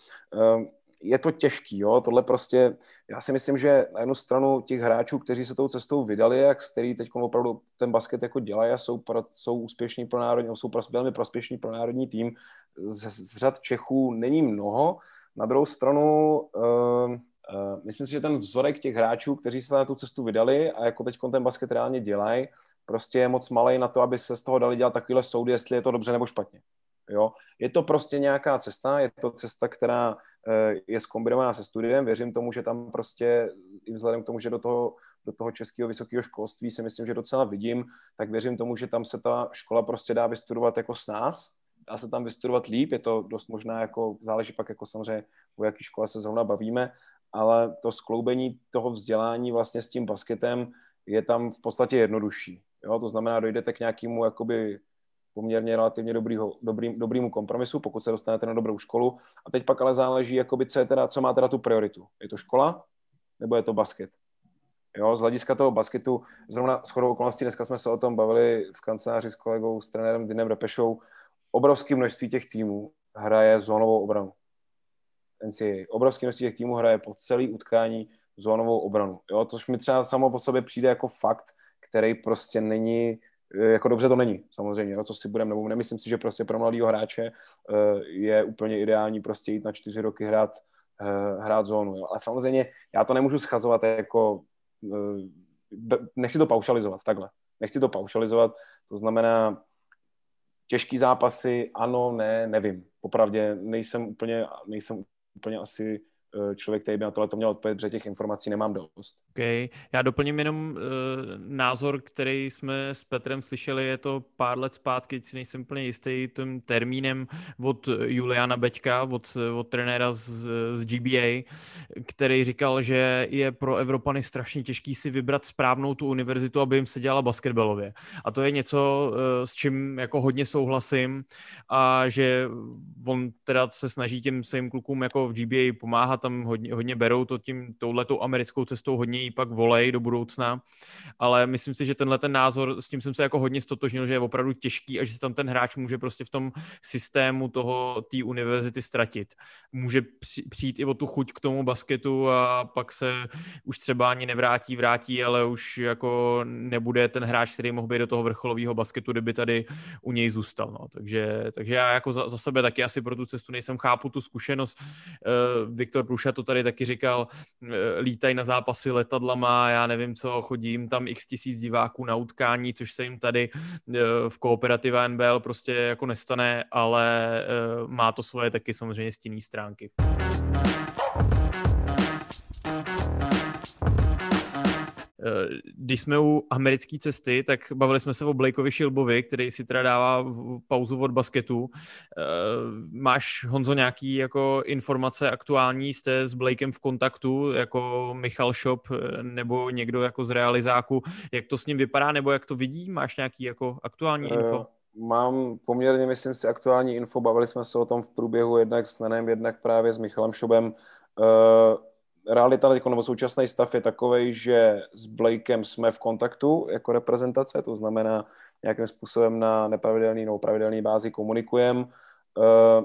Je to těžký, jo, tohle prostě, já si myslím, že na jednu stranu těch hráčů, kteří se tou cestou vydali, jak z který teď opravdu ten basket jako dělají a jsou, jsou úspěšní pro národní, jsou velmi prospěšní pro národní tým, z, z řad Čechů není mnoho, na druhou stranu uh, uh, myslím si, že ten vzorek těch hráčů, kteří se na tu cestu vydali a jako teď ten basket reálně dělají, prostě je moc malý na to, aby se z toho dali dělat takovýhle soudy, jestli je to dobře nebo špatně. Jo? Je to prostě nějaká cesta, je to cesta, která je zkombinovaná se studiem. Věřím tomu, že tam prostě i vzhledem k tomu, že do toho, do toho českého vysokého školství si myslím, že docela vidím, tak věřím tomu, že tam se ta škola prostě dá vystudovat jako s nás, dá se tam vystudovat líp, je to dost možná jako, záleží pak jako samozřejmě, o jaký škole se zrovna bavíme, ale to skloubení toho vzdělání vlastně s tím basketem je tam v podstatě jednodušší. Jo? To znamená, dojdete k nějakému jakoby poměrně relativně dobrýho, dobrý, dobrýmu kompromisu, pokud se dostanete na dobrou školu. A teď pak ale záleží, jakoby, co, je teda, co má teda tu prioritu. Je to škola nebo je to basket? Jo, z hlediska toho basketu, zrovna s chodou okolností, dneska jsme se o tom bavili v kanceláři s kolegou, s trenérem Dinem Repešou, obrovské množství těch týmů hraje zónovou obranu. NCAA. Obrovské množství těch týmů hraje po celý utkání zónovou obranu. Jo, tož mi třeba samo po sobě přijde jako fakt, který prostě není jako dobře to není, samozřejmě, no, co si budeme, nebo nemyslím si, že prostě pro mladého hráče eh, je úplně ideální prostě jít na čtyři roky hrát, eh, hrát zónu, jo. ale samozřejmě já to nemůžu schazovat jako, nechci to paušalizovat, takhle, nechci to paušalizovat, to znamená, těžký zápasy, ano, ne, nevím, popravdě nejsem úplně, nejsem úplně asi Eh, člověk, který by na tohle to měl odpovědět, protože těch informací nemám dost. Okay. Já doplním jenom uh, názor, který jsme s Petrem slyšeli, je to pár let zpátky, si nejsem úplně jistý tím termínem od Juliana Beďka, od, od trenéra z, z GBA, který říkal, že je pro Evropany strašně těžký si vybrat správnou tu univerzitu, aby jim se dělala basketbalově. A to je něco, uh, s čím jako hodně souhlasím a že on teda se snaží těm svým klukům jako v GBA pomáhat tam hodně, hodně berou to tím, touhletou americkou cestou, hodně jí pak volej do budoucna, ale myslím si, že tenhle ten názor, s tím jsem se jako hodně stotožnil, že je opravdu těžký a že se tam ten hráč může prostě v tom systému toho, té univerzity ztratit. Může přijít i o tu chuť k tomu basketu a pak se už třeba ani nevrátí, vrátí, ale už jako nebude ten hráč, který mohl být do toho vrcholového basketu, kdyby tady u něj zůstal. No. Takže, takže já jako za, za sebe taky asi pro tu cestu nejsem, chápu tu zkušenost. Uh, Viktor Pruša to tady taky říkal, eh, lítají na zápasy letadlama, já nevím co, chodím tam x tisíc diváků na utkání, což se jim tady eh, v kooperativě NBL prostě jako nestane, ale eh, má to svoje taky samozřejmě stinné stránky. Když jsme u americké cesty, tak bavili jsme se o Blakeovi Šilbovi, který si teda dává pauzu od basketu. Eh, máš, Honzo, nějaký jako informace aktuální? Jste s Blakem v kontaktu, jako Michal Shop eh, nebo někdo jako z realizáku? Jak to s ním vypadá, nebo jak to vidí? Máš nějaký jako aktuální info? Mám poměrně, myslím si, aktuální info. Bavili jsme se o tom v průběhu jednak s Nenem, jednak právě s Michalem Šobem realita nebo současný stav je takový, že s Blakem jsme v kontaktu jako reprezentace, to znamená nějakým způsobem na nepravidelný nebo pravidelný bázi komunikujeme. Eh,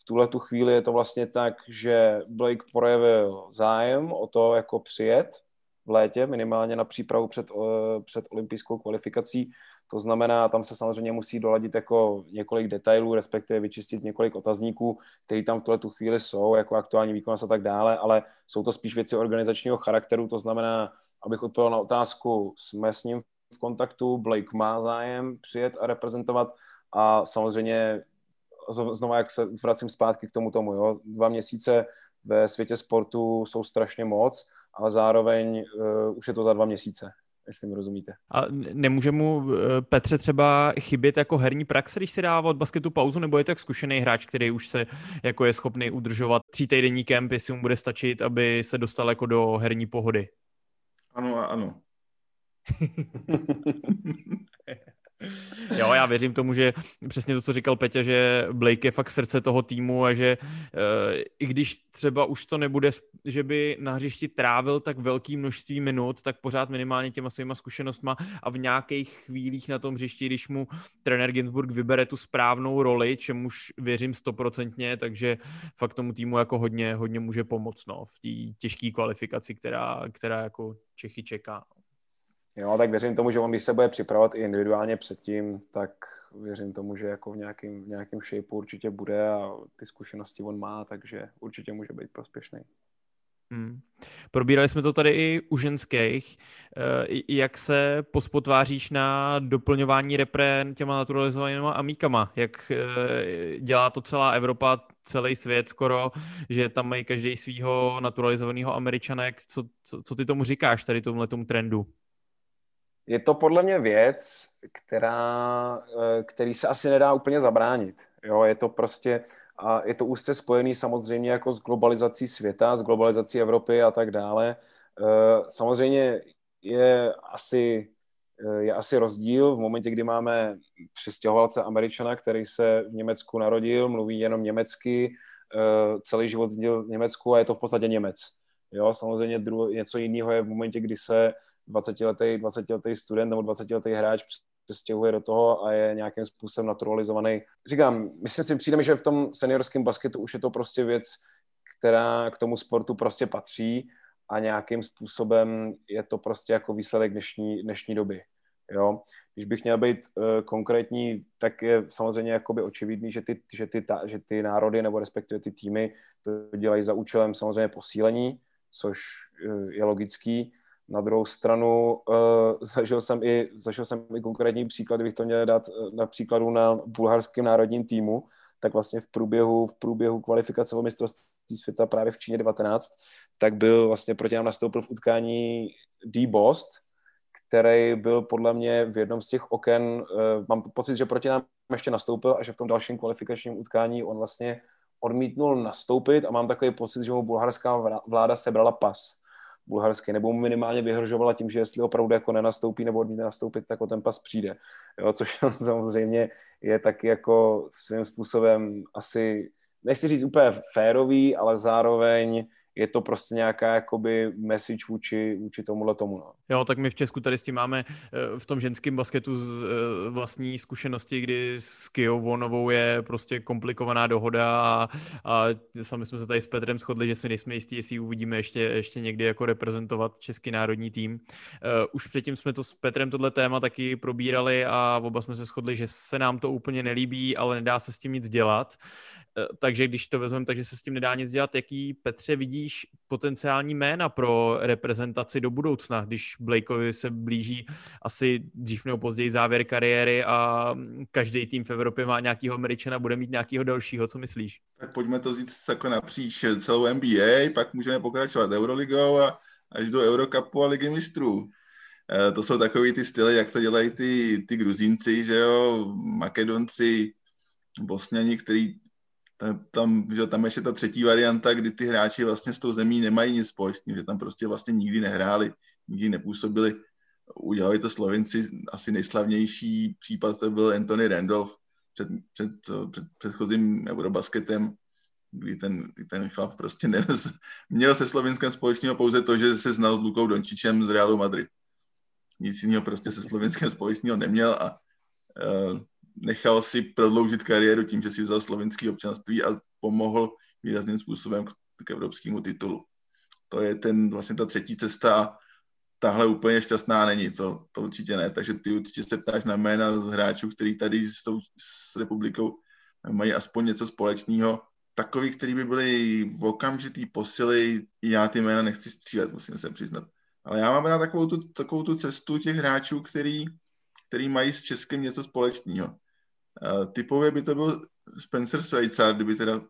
v tuhle tu chvíli je to vlastně tak, že Blake projevil zájem o to jako přijet v létě, minimálně na přípravu před, eh, před olympijskou kvalifikací. To znamená, tam se samozřejmě musí doladit jako několik detailů, respektive vyčistit několik otazníků, které tam v tuhle tu chvíli jsou, jako aktuální výkonnost a tak dále, ale jsou to spíš věci organizačního charakteru, to znamená, abych odpověděl na otázku, jsme s ním v kontaktu, Blake má zájem přijet a reprezentovat a samozřejmě znovu, jak se vracím zpátky k tomu tomu, jo, dva měsíce ve světě sportu jsou strašně moc, ale zároveň uh, už je to za dva měsíce jestli mi rozumíte. A nemůže mu eh, Petře třeba chybět jako herní praxe, když si dává od basketu pauzu, nebo je to jak zkušený hráč, který už se jako je schopný udržovat tří týdenní kemp, jestli mu bude stačit, aby se dostal jako do herní pohody? Ano, ano. Jo, já věřím tomu, že přesně to, co říkal Peťa, že Blake je fakt srdce toho týmu a že uh, i když třeba už to nebude, že by na hřišti trávil tak velký množství minut, tak pořád minimálně těma svýma zkušenostma a v nějakých chvílích na tom hřišti, když mu trenér Ginsburg vybere tu správnou roli, čemuž věřím stoprocentně, takže fakt tomu týmu jako hodně, hodně může pomoct no, v té těžké kvalifikaci, která, která jako Čechy čeká. Jo, tak věřím tomu, že on, když se bude připravovat i individuálně předtím, tak věřím tomu, že jako v nějakém, v nějakém shapeu určitě bude a ty zkušenosti on má, takže určitě může být prospěšný. Hmm. Probírali jsme to tady i u ženských. Eh, jak se pospotváříš na doplňování repre těma naturalizovanými amíkama? Jak eh, dělá to celá Evropa, celý svět skoro, že tam mají každý svého naturalizovaného američanek? Co, co, co ty tomu říkáš, tady tomu trendu? Je to podle mě věc, která, eh, který se asi nedá úplně zabránit. Jo, je to prostě, a je to úzce spojený samozřejmě jako s globalizací světa, s globalizací Evropy a tak dále. Eh, samozřejmě je asi, eh, je asi rozdíl v momentě, kdy máme přistěhovalce Američana, který se v Německu narodil, mluví jenom německy, celý život v Německu a je to v podstatě Němec. Jo, samozřejmě něco jiného je v momentě, kdy se 20-letý 20 letý student nebo 20-letý hráč přestěhuje do toho a je nějakým způsobem naturalizovaný. Říkám, myslím si, přijde mi, že v tom seniorském basketu už je to prostě věc, která k tomu sportu prostě patří a nějakým způsobem je to prostě jako výsledek dnešní, dnešní doby. Jo? Když bych měl být uh, konkrétní, tak je samozřejmě jakoby očividný, že ty, že, ty, ta, že ty národy nebo respektive ty týmy to dělají za účelem samozřejmě posílení, což uh, je logický, na druhou stranu uh, zažil, jsem i, zažil jsem i konkrétní příklad, bych to měl dát uh, na příkladu na bulharském národním týmu, tak vlastně v průběhu, v průběhu kvalifikace o mistrovství světa právě v Číně 19, tak byl vlastně proti nám nastoupil v utkání D. Bost, který byl podle mě v jednom z těch oken, uh, mám pocit, že proti nám ještě nastoupil a že v tom dalším kvalifikačním utkání on vlastně odmítnul nastoupit a mám takový pocit, že mu bulharská vláda sebrala pas bulharský, nebo mu minimálně vyhrožovala tím, že jestli opravdu jako nenastoupí nebo odmítne nastoupit, tak o ten pas přijde. Jo, což samozřejmě je taky jako svým způsobem asi, nechci říct úplně férový, ale zároveň je to prostě nějaká jakoby message vůči, vůči tomuhle tomu. No. Jo, tak my v Česku tady s tím máme eh, v tom ženském basketu z eh, vlastní zkušenosti, kdy s Kijou Vonovou je prostě komplikovaná dohoda a, a sami jsme se tady s Petrem shodli, že si nejsme jistí, jestli uvidíme ještě, ještě někdy jako reprezentovat český národní tým. Uh, už předtím jsme to s Petrem tohle téma taky probírali a oba jsme se shodli, že se nám to úplně nelíbí, ale nedá se s tím nic dělat. Uh, takže když to vezmeme, takže se s tím nedá nic dělat, jaký Petře vidíš potenciální jména pro reprezentaci do budoucna, když Blakeovi se blíží asi dřív nebo později závěr kariéry a každý tým v Evropě má nějakého Američana, bude mít nějakého dalšího, co myslíš? Tak pojďme to říct jako napříč celou NBA, pak můžeme pokračovat Euroligou a až do Eurocupu a Ligy mistrů. E, to jsou takový ty styly, jak to dělají ty, ty Gruzínci, že jo, Makedonci, Bosňani, který tam, tam, že tam ještě ta třetí varianta, kdy ty hráči vlastně s tou zemí nemají nic společného, že tam prostě vlastně nikdy nehráli, nikdy nepůsobili. Udělali to Slovenci, asi nejslavnější případ to byl Anthony Randolph před, před, před předchozím Eurobasketem, kdy ten, ten chlap prostě ne, měl se Slovenskem společného pouze to, že se znal s Lukou Dončičem z Realu Madrid. Nic jiného prostě se Slovenskem společného neměl a uh, nechal si prodloužit kariéru tím, že si vzal slovenský občanství a pomohl výrazným způsobem k, k evropskému titulu. To je ten, vlastně ta třetí cesta tahle úplně šťastná není, to, to určitě ne. Takže ty určitě se ptáš na jména z hráčů, který tady s, tou, s republikou mají aspoň něco společného. Takový, který by byli v okamžitý posily, já ty jména nechci střílet, musím se přiznat. Ale já mám rád takovou tu, takovou tu cestu těch hráčů, který, který mají s Českem něco společného. Typově by to byl Spencer Svejcar, kdyby teda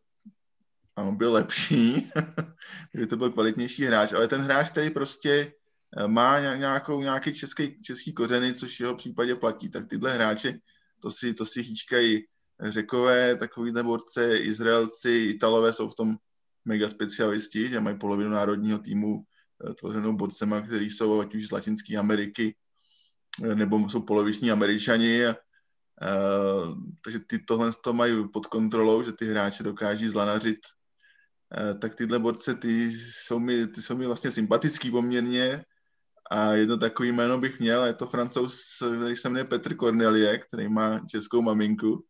ano, byl lepší, kdyby to byl kvalitnější hráč, ale ten hráč, který prostě eh, má nějakou, nějaký český, český kořeny, což v jeho případě platí, tak tyhle hráče, to si, to si hýčkají řekové, takovýhle borce, Izraelci, Italové jsou v tom mega specialisti, že mají polovinu národního týmu eh, tvořenou borcema, kteří jsou ať už z Latinské Ameriky, nebo jsou poloviční Američani a Uh, takže ty tohle to mají pod kontrolou, že ty hráče dokáží zlanařit. Uh, tak tyhle borce, ty jsou, mi, ty jsou mi vlastně sympatický poměrně a jedno takový jméno bych měl, je to francouz, který se jmenuje Petr Cornelie, který má českou maminku.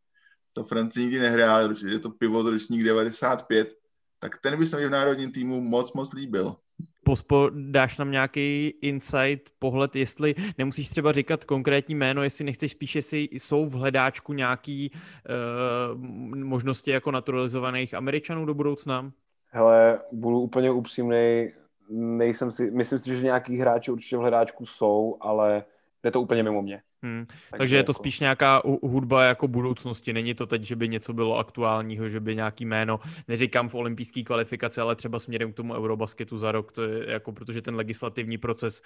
To Francii nikdy nehrál, je to pivo ročník 95, tak ten by se mi v národním týmu moc, moc líbil. Pospo, dáš nám nějaký insight, pohled, jestli nemusíš třeba říkat konkrétní jméno, jestli nechceš spíš, jestli jsou v hledáčku nějaký uh, možnosti jako naturalizovaných Američanů do budoucna? Hele, budu úplně upřímný, nejsem si, myslím si, že nějaký hráči určitě v hledáčku jsou, ale je to úplně mimo mě. Hmm. Takže, Takže je to jako... spíš nějaká hudba jako budoucnosti. Není to teď, že by něco bylo aktuálního, že by nějaký jméno, neříkám v olympijské kvalifikaci, ale třeba směrem k tomu Eurobasketu za rok, to je jako, protože ten legislativní proces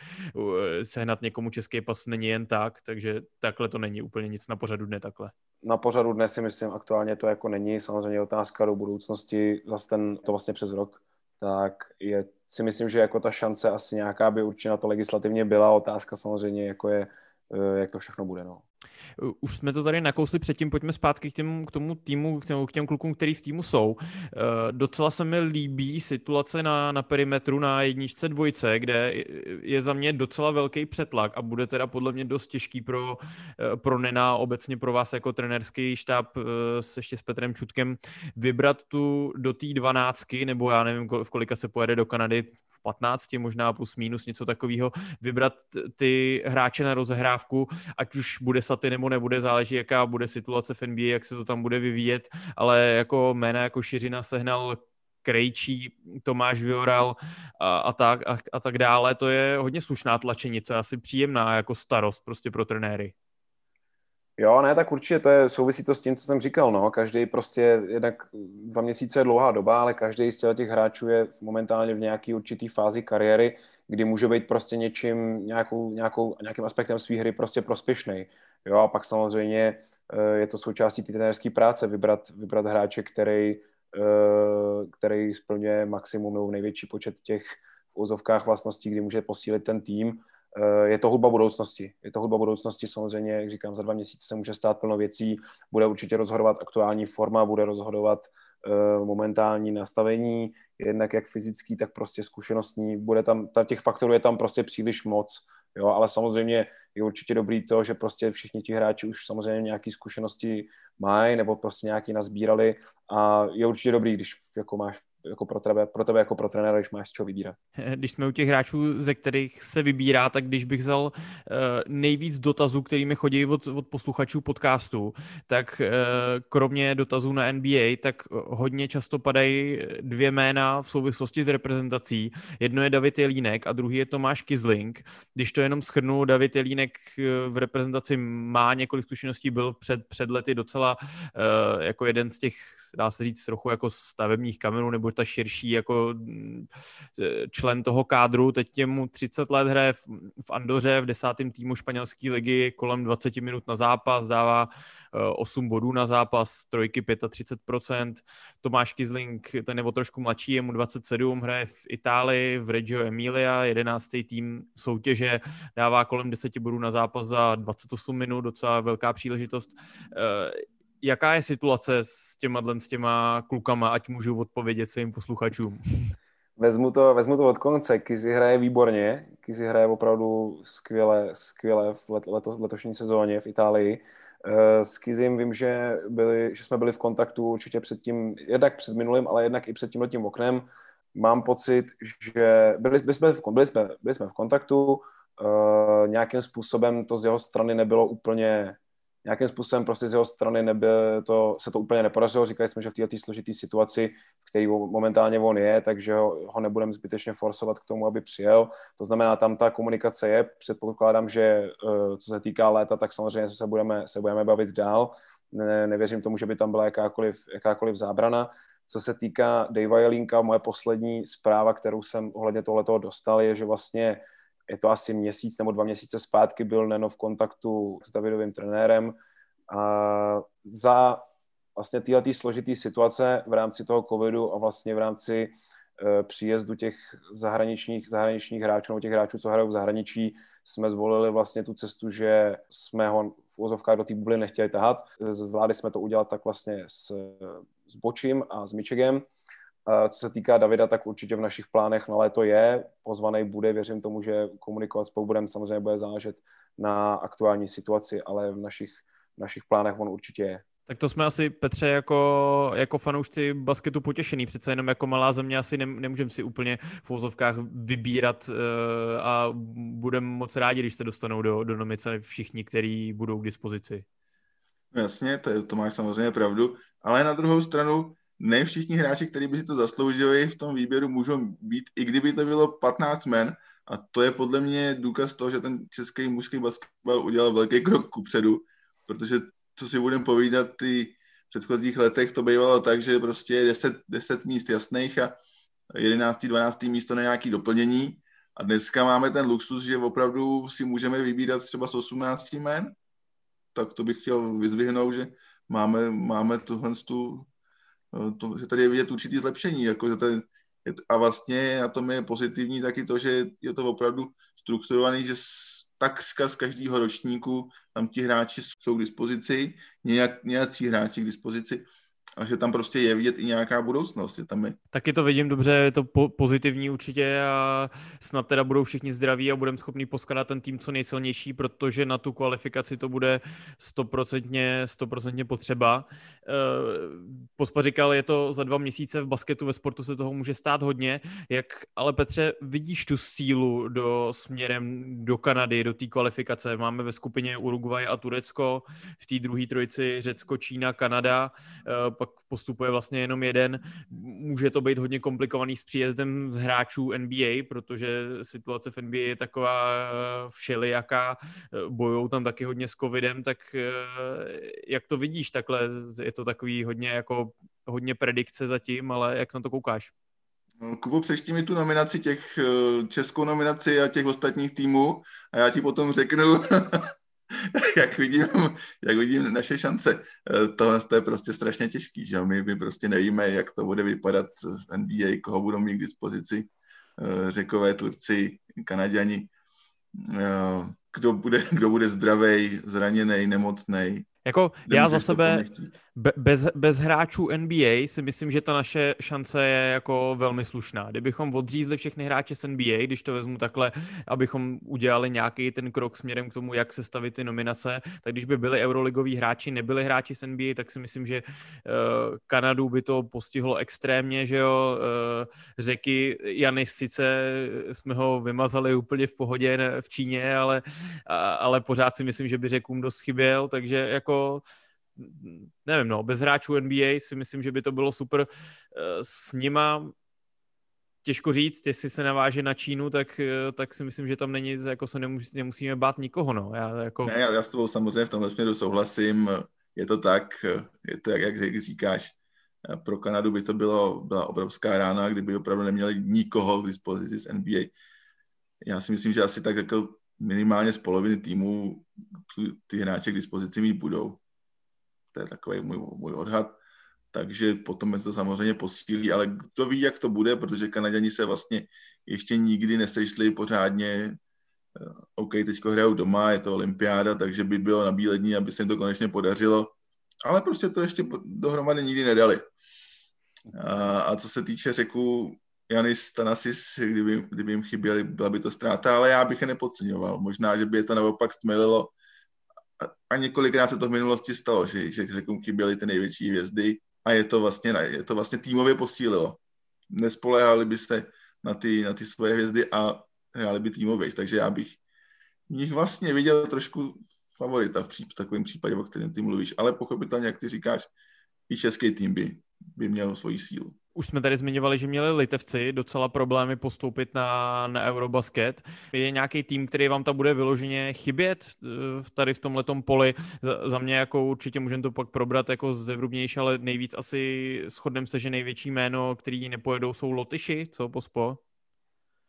sehnat někomu český pas není jen tak, takže takhle to není úplně nic na pořadu dne takhle. Na pořadu dne si myslím, aktuálně to jako není, samozřejmě otázka do budoucnosti, zase ten, to vlastně přes rok, tak je, si myslím, že jako ta šance asi nějaká by určitě na to legislativně byla, otázka samozřejmě jako je, Eh, jak to všechno bude. No. Už jsme to tady nakousli předtím, pojďme zpátky k, těm, k tomu týmu, k těm, k těm klukům, který v týmu jsou. E, docela se mi líbí situace na, na perimetru na jedničce dvojce, kde je za mě docela velký přetlak a bude teda podle mě dost těžký pro, eh, pro Nena, obecně pro vás jako trenerský štáb s, ještě s Petrem Čutkem vybrat tu do té dvanáctky, nebo já nevím, v kolika se pojede do Kanady, v 15 možná plus minus něco takového, vybrat ty hráče na rozehrávku, ať už bude Saty nebo nebude, záleží, jaká bude situace v NBA, jak se to tam bude vyvíjet, ale jako jména jako Šiřina sehnal Krejčí, Tomáš Vioral a, a, tak, a, a tak dále, to je hodně slušná tlačenice, asi příjemná jako starost prostě pro trenéry. Jo, ne, tak určitě to je, souvisí to s tím, co jsem říkal, no. Každý prostě, jednak dva měsíce je dlouhá doba, ale každý z těch hráčů je momentálně v nějaký určitý fázi kariéry, kdy může být prostě něčím, nějakou, nějakou, nějakým aspektem své hry prostě prospěšný. Jo, a pak samozřejmě eh, je to součástí té trenérské práce, vybrat, vybrat hráče, který, eh, který splňuje maximum nebo největší počet těch v úzovkách vlastností, kdy může posílit ten tým Eh, je to hudba budoucnosti. Je to hudba budoucnosti, samozřejmě, jak říkám, za dva měsíce se může stát plno věcí, bude určitě rozhodovat aktuální forma, bude rozhodovat momentální nastavení, jednak jak fyzický, tak prostě zkušenostní. Bude tam, těch faktorů je tam prostě příliš moc, jo, ale samozřejmě je určitě dobrý to, že prostě všichni ti hráči už samozřejmě nějaké zkušenosti mají nebo prostě nějaký nazbírali a je určitě dobrý, když jako máš jako pro tebe, pro tebe jako pro trenéra, když máš z čeho vybírat. Když jsme u těch hráčů, ze kterých se vybírá, tak když bych vzal uh, nejvíc dotazů, kterými chodí od, od posluchačů podcastu, tak uh, kromě dotazů na NBA, tak hodně často padají dvě jména v souvislosti s reprezentací. Jedno je David Jelínek a druhý je Tomáš Kizling. Když to jenom schrnu, David Jelínek eh, v reprezentaci má několik zkušeností, byl před, před lety docela jako jeden z těch, dá se říct, trochu jako stavebních kamenů nebo ta širší jako mm, člen toho kádru. Teď je mu 30 let, hraje v, v Andoře v desátém týmu španělské ligy kolem 20 minut na zápas, dává 8 eh, bodů na zápas, trojky 35%. Tomáš Kizling, ten nebo trošku mladší, je mu 27, hraje v Itálii, v Reggio Emilia, 11. tým soutěže, dává kolem 10 bodů na zápas za 28 minut, docela velká příležitost. Jaká je situace s těma, s těma klukama, ať můžu odpovědět svým posluchačům? Vezmu to, vezmu to od konce. Kizi hraje výborně. Kizi hraje opravdu skvěle, skvěle v let, leto, letošní sezóně v Itálii. Eh, s Kizim vím, že, byli, že jsme byli v kontaktu určitě před tím, jednak před minulým, ale jednak i před tím letím oknem. Mám pocit, že byli, byli, jsme, v, byli, jsme, byli jsme v kontaktu, uh, nějakým způsobem to z jeho strany nebylo úplně nějakým způsobem prostě z jeho strany nebyl, to, se to úplně nepodařilo. Říkali jsme, že v této složité situaci, v které momentálně on je, takže ho, ho nebudeme zbytečně forsovat k tomu, aby přijel. To znamená, tam ta komunikace je. Předpokládám, že eh, co se týká léta, tak samozřejmě se budeme, se budeme bavit dál. Ne, nevěřím tomu, že by tam byla jakákoliv, jakákoliv zábrana. Co se týká Davea Jelínka, moje poslední zpráva, kterou jsem ohledně tohoto dostal, je, že vlastně je to asi měsíc nebo dva měsíce zpátky byl Neno v kontaktu s Davidovým trenérem a za vlastně tyhle složitý situace v rámci toho covidu a vlastně v rámci e, příjezdu těch zahraničních, zahraničních hráčů, nebo těch hráčů, co hrajou v zahraničí, jsme zvolili vlastně tu cestu, že jsme ho v úzovkách do té bubliny nechtěli tahat. Zvládli jsme to udělat tak vlastně s, s Bočím a s Mičegem co se týká Davida, tak určitě v našich plánech na léto je. Pozvaný bude, věřím tomu, že komunikovat spolu budeme samozřejmě bude záležet na aktuální situaci, ale v našich, v našich plánech on určitě je. Tak to jsme asi, Petře, jako, jako fanoušci basketu potěšený. Přece jenom jako malá země asi ne, nemůžeme si úplně v vozovkách vybírat uh, a budeme moc rádi, když se dostanou do, do nomice všichni, kteří budou k dispozici. Jasně, to, je, to máš samozřejmě pravdu, ale na druhou stranu ne všichni hráči, kteří by si to zasloužili v tom výběru, můžou být, i kdyby to bylo 15 men, a to je podle mě důkaz toho, že ten český mužský basketbal udělal velký krok kupředu, protože co si budeme povídat, ty v předchozích letech to bývalo tak, že prostě 10, 10 míst jasných a 11. 12. místo na nějaký doplnění. A dneska máme ten luxus, že opravdu si můžeme vybírat třeba z 18 men. Tak to bych chtěl vyzvihnout, že máme, máme tuhle tu to, že tady je vidět určitý zlepšení, jako že tady, a vlastně na tom je pozitivní taky to, že je to opravdu strukturovaný, že takřka z každého ročníku tam ti hráči jsou k dispozici, nějak, nějací hráči k dispozici a že tam prostě je vidět i nějaká budoucnost. Je tam je. Taky to vidím dobře, je to po- pozitivní určitě a snad teda budou všichni zdraví a budeme schopni poskladat ten tým co nejsilnější, protože na tu kvalifikaci to bude stoprocentně, stoprocentně potřeba. E, Pospa říkal, je to za dva měsíce v basketu, ve sportu se toho může stát hodně. Jak ale Petře, vidíš tu sílu do směrem do Kanady, do té kvalifikace? Máme ve skupině Uruguay a Turecko, v té druhé trojici Řecko, Čína, Kanada. E, pak postupuje vlastně jenom jeden. Může to být hodně komplikovaný s příjezdem z hráčů NBA, protože situace v NBA je taková všelijaká, bojou tam taky hodně s covidem, tak jak to vidíš takhle? Je to takový hodně jako hodně predikce zatím, ale jak na to koukáš? No, Kubo, přečti mi tu nominaci těch, eh, českou nominaci a těch ostatních týmů a já ti potom řeknu, jak, vidím, jak vidím naše šance. Eh, tohle je prostě strašně těžký, že my, my prostě nevíme, jak to bude vypadat v NBA, koho budou mít k dispozici eh, řekové Turci, Kanaděni, kdo bude, kdo bude zdravý, zraněný, nemocný. Jako já za sebe, bez, bez hráčů NBA si myslím, že ta naše šance je jako velmi slušná. Kdybychom odřízli všechny hráče z NBA, když to vezmu takhle, abychom udělali nějaký ten krok směrem k tomu, jak se stavit ty nominace, tak když by byli euroligoví hráči, nebyli hráči z NBA, tak si myslím, že uh, Kanadu by to postihlo extrémně, že jo, uh, řeky Janis sice jsme ho vymazali úplně v pohodě v Číně, ale, ale pořád si myslím, že by řekům dost chyběl, takže jako nevím, no, bez hráčů NBA si myslím, že by to bylo super. Eh, s nima těžko říct, jestli se naváže na Čínu, tak, eh, tak si myslím, že tam není, jako se nemus, nemusíme bát nikoho, no. Já, jako... ne, já, já s tebou samozřejmě v tomhle směru souhlasím, je to tak, je to jak, jak říkáš, pro Kanadu by to bylo, byla obrovská rána, kdyby opravdu neměli nikoho k dispozici z NBA. Já si myslím, že asi tak jako minimálně z poloviny týmu ty hráče k dispozici mít budou. To je takový můj, můj odhad. Takže potom se to samozřejmě posílí, ale kdo ví, jak to bude, protože Kanaděni se vlastně ještě nikdy nesešli pořádně. OK, teď hrajou doma, je to olympiáda, takže by bylo nabílení, aby se jim to konečně podařilo. Ale prostě to ještě dohromady nikdy nedali. A, a co se týče řeku Janis Tanasis, kdyby, kdyby jim chyběli, byla by to ztráta, ale já bych je nepodceňoval. Možná, že by je to naopak stmelilo a několikrát se to v minulosti stalo, že, že řekům chyběly ty největší hvězdy a je to vlastně, je to vlastně týmově posílilo. Nespoléhali byste na ty, na ty svoje hvězdy a hráli by týmově, takže já bych v nich vlastně viděl trošku favorita v, pří, v takovém případě, o kterém ty mluvíš, ale pochopitelně, jak ty říkáš, i český tým by, by měl svoji sílu. Už jsme tady zmiňovali, že měli Litevci docela problémy postoupit na, na Eurobasket. Je nějaký tým, který vám tam bude vyloženě chybět eh, tady v tomhle poli? Za, za mě jako určitě můžeme to pak probrat jako zevrubnější, ale nejvíc asi shodneme se, že největší jméno, který nepojedou, jsou Lotyši, co pospo?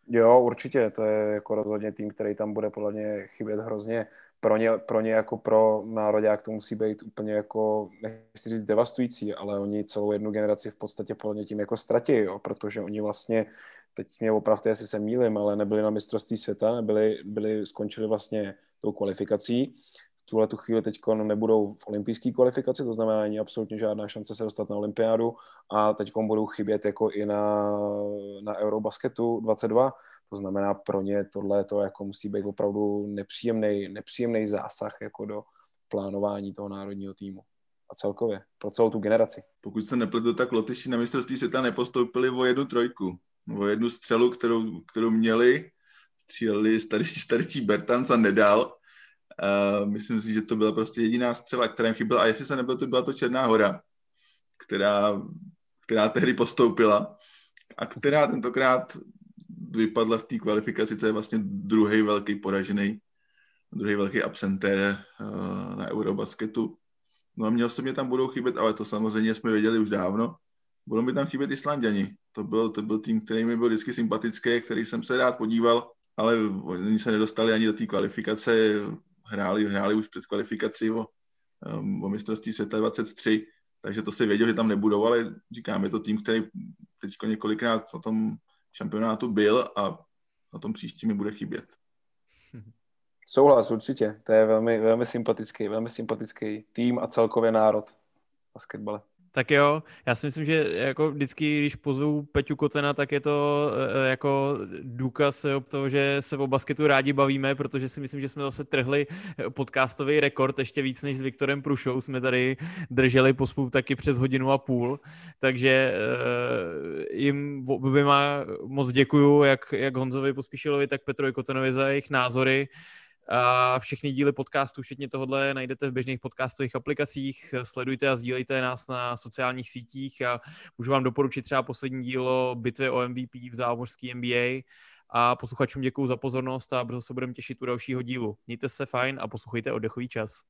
Jo, určitě, to je jako rozhodně tým, který tam bude podle mě chybět hrozně pro ně, pro ně jako pro národák to musí být úplně jako, nechci říct devastující, ale oni celou jednu generaci v podstatě podle mě tím jako ztratí, jo, protože oni vlastně, teď mě opravdu, jestli se mýlim, ale nebyli na mistrovství světa, nebyli, byli, skončili vlastně tou kvalifikací. V tuhle tu chvíli teď nebudou v olympijské kvalifikaci, to znamená, není absolutně žádná šance se dostat na olympiádu a teď budou chybět jako i na, na Eurobasketu 22, to znamená, pro ně tohle to jako musí být opravdu nepříjemný, nepříjemný zásah jako do plánování toho národního týmu a celkově pro celou tu generaci. Pokud se nepletu, tak Lotyši na mistrovství světa nepostoupili o jednu trojku, o jednu střelu, kterou, kterou měli, stříleli starší, starší Bertans a nedal. Uh, myslím si, že to byla prostě jediná střela, která jim chyběla. A jestli se nebyl, to byla to Černá hora, která, která tehdy postoupila a která tentokrát vypadla v té kvalifikaci, to je vlastně druhý velký poražený, druhý velký absentér uh, na Eurobasketu. No a mě osobně tam budou chybět, ale to samozřejmě jsme věděli už dávno, budou mi tam chybět Islanděni. To byl, to byl tým, který mi byl vždycky sympatický, který jsem se rád podíval, ale oni se nedostali ani do té kvalifikace, hráli, hráli už před kvalifikací o, um, o mistrovství světa 23, takže to si věděl, že tam nebudou, ale říkám, je to tým, který teď několikrát na tom šampionátu byl a na tom příští mi bude chybět. Souhlas, určitě. To je velmi, velmi sympatický, velmi sympatický tým a celkově národ basketbale. Tak jo, já si myslím, že jako vždycky, když pozvu Peťu Kotena, tak je to e, jako důkaz toho, že se o basketu rádi bavíme, protože si myslím, že jsme zase trhli podcastový rekord, ještě víc než s Viktorem Prušou jsme tady drželi pospůl taky přes hodinu a půl, takže e, jim oběma moc děkuju, jak, jak Honzovi Pospíšilovi, tak Petrovi Kotenovi za jejich názory A všechny díly podcastu, včetně tohohle, najdete v běžných podcastových aplikacích. Sledujte a sdílejte nás na sociálních sítích a můžu vám doporučit třeba poslední dílo bitvy o MVP v zámořský NBA. A posluchačům děkuji za pozornost a brzo se budeme těšit u dalšího dílu. Mějte se fajn a poslouchejte oddechový čas.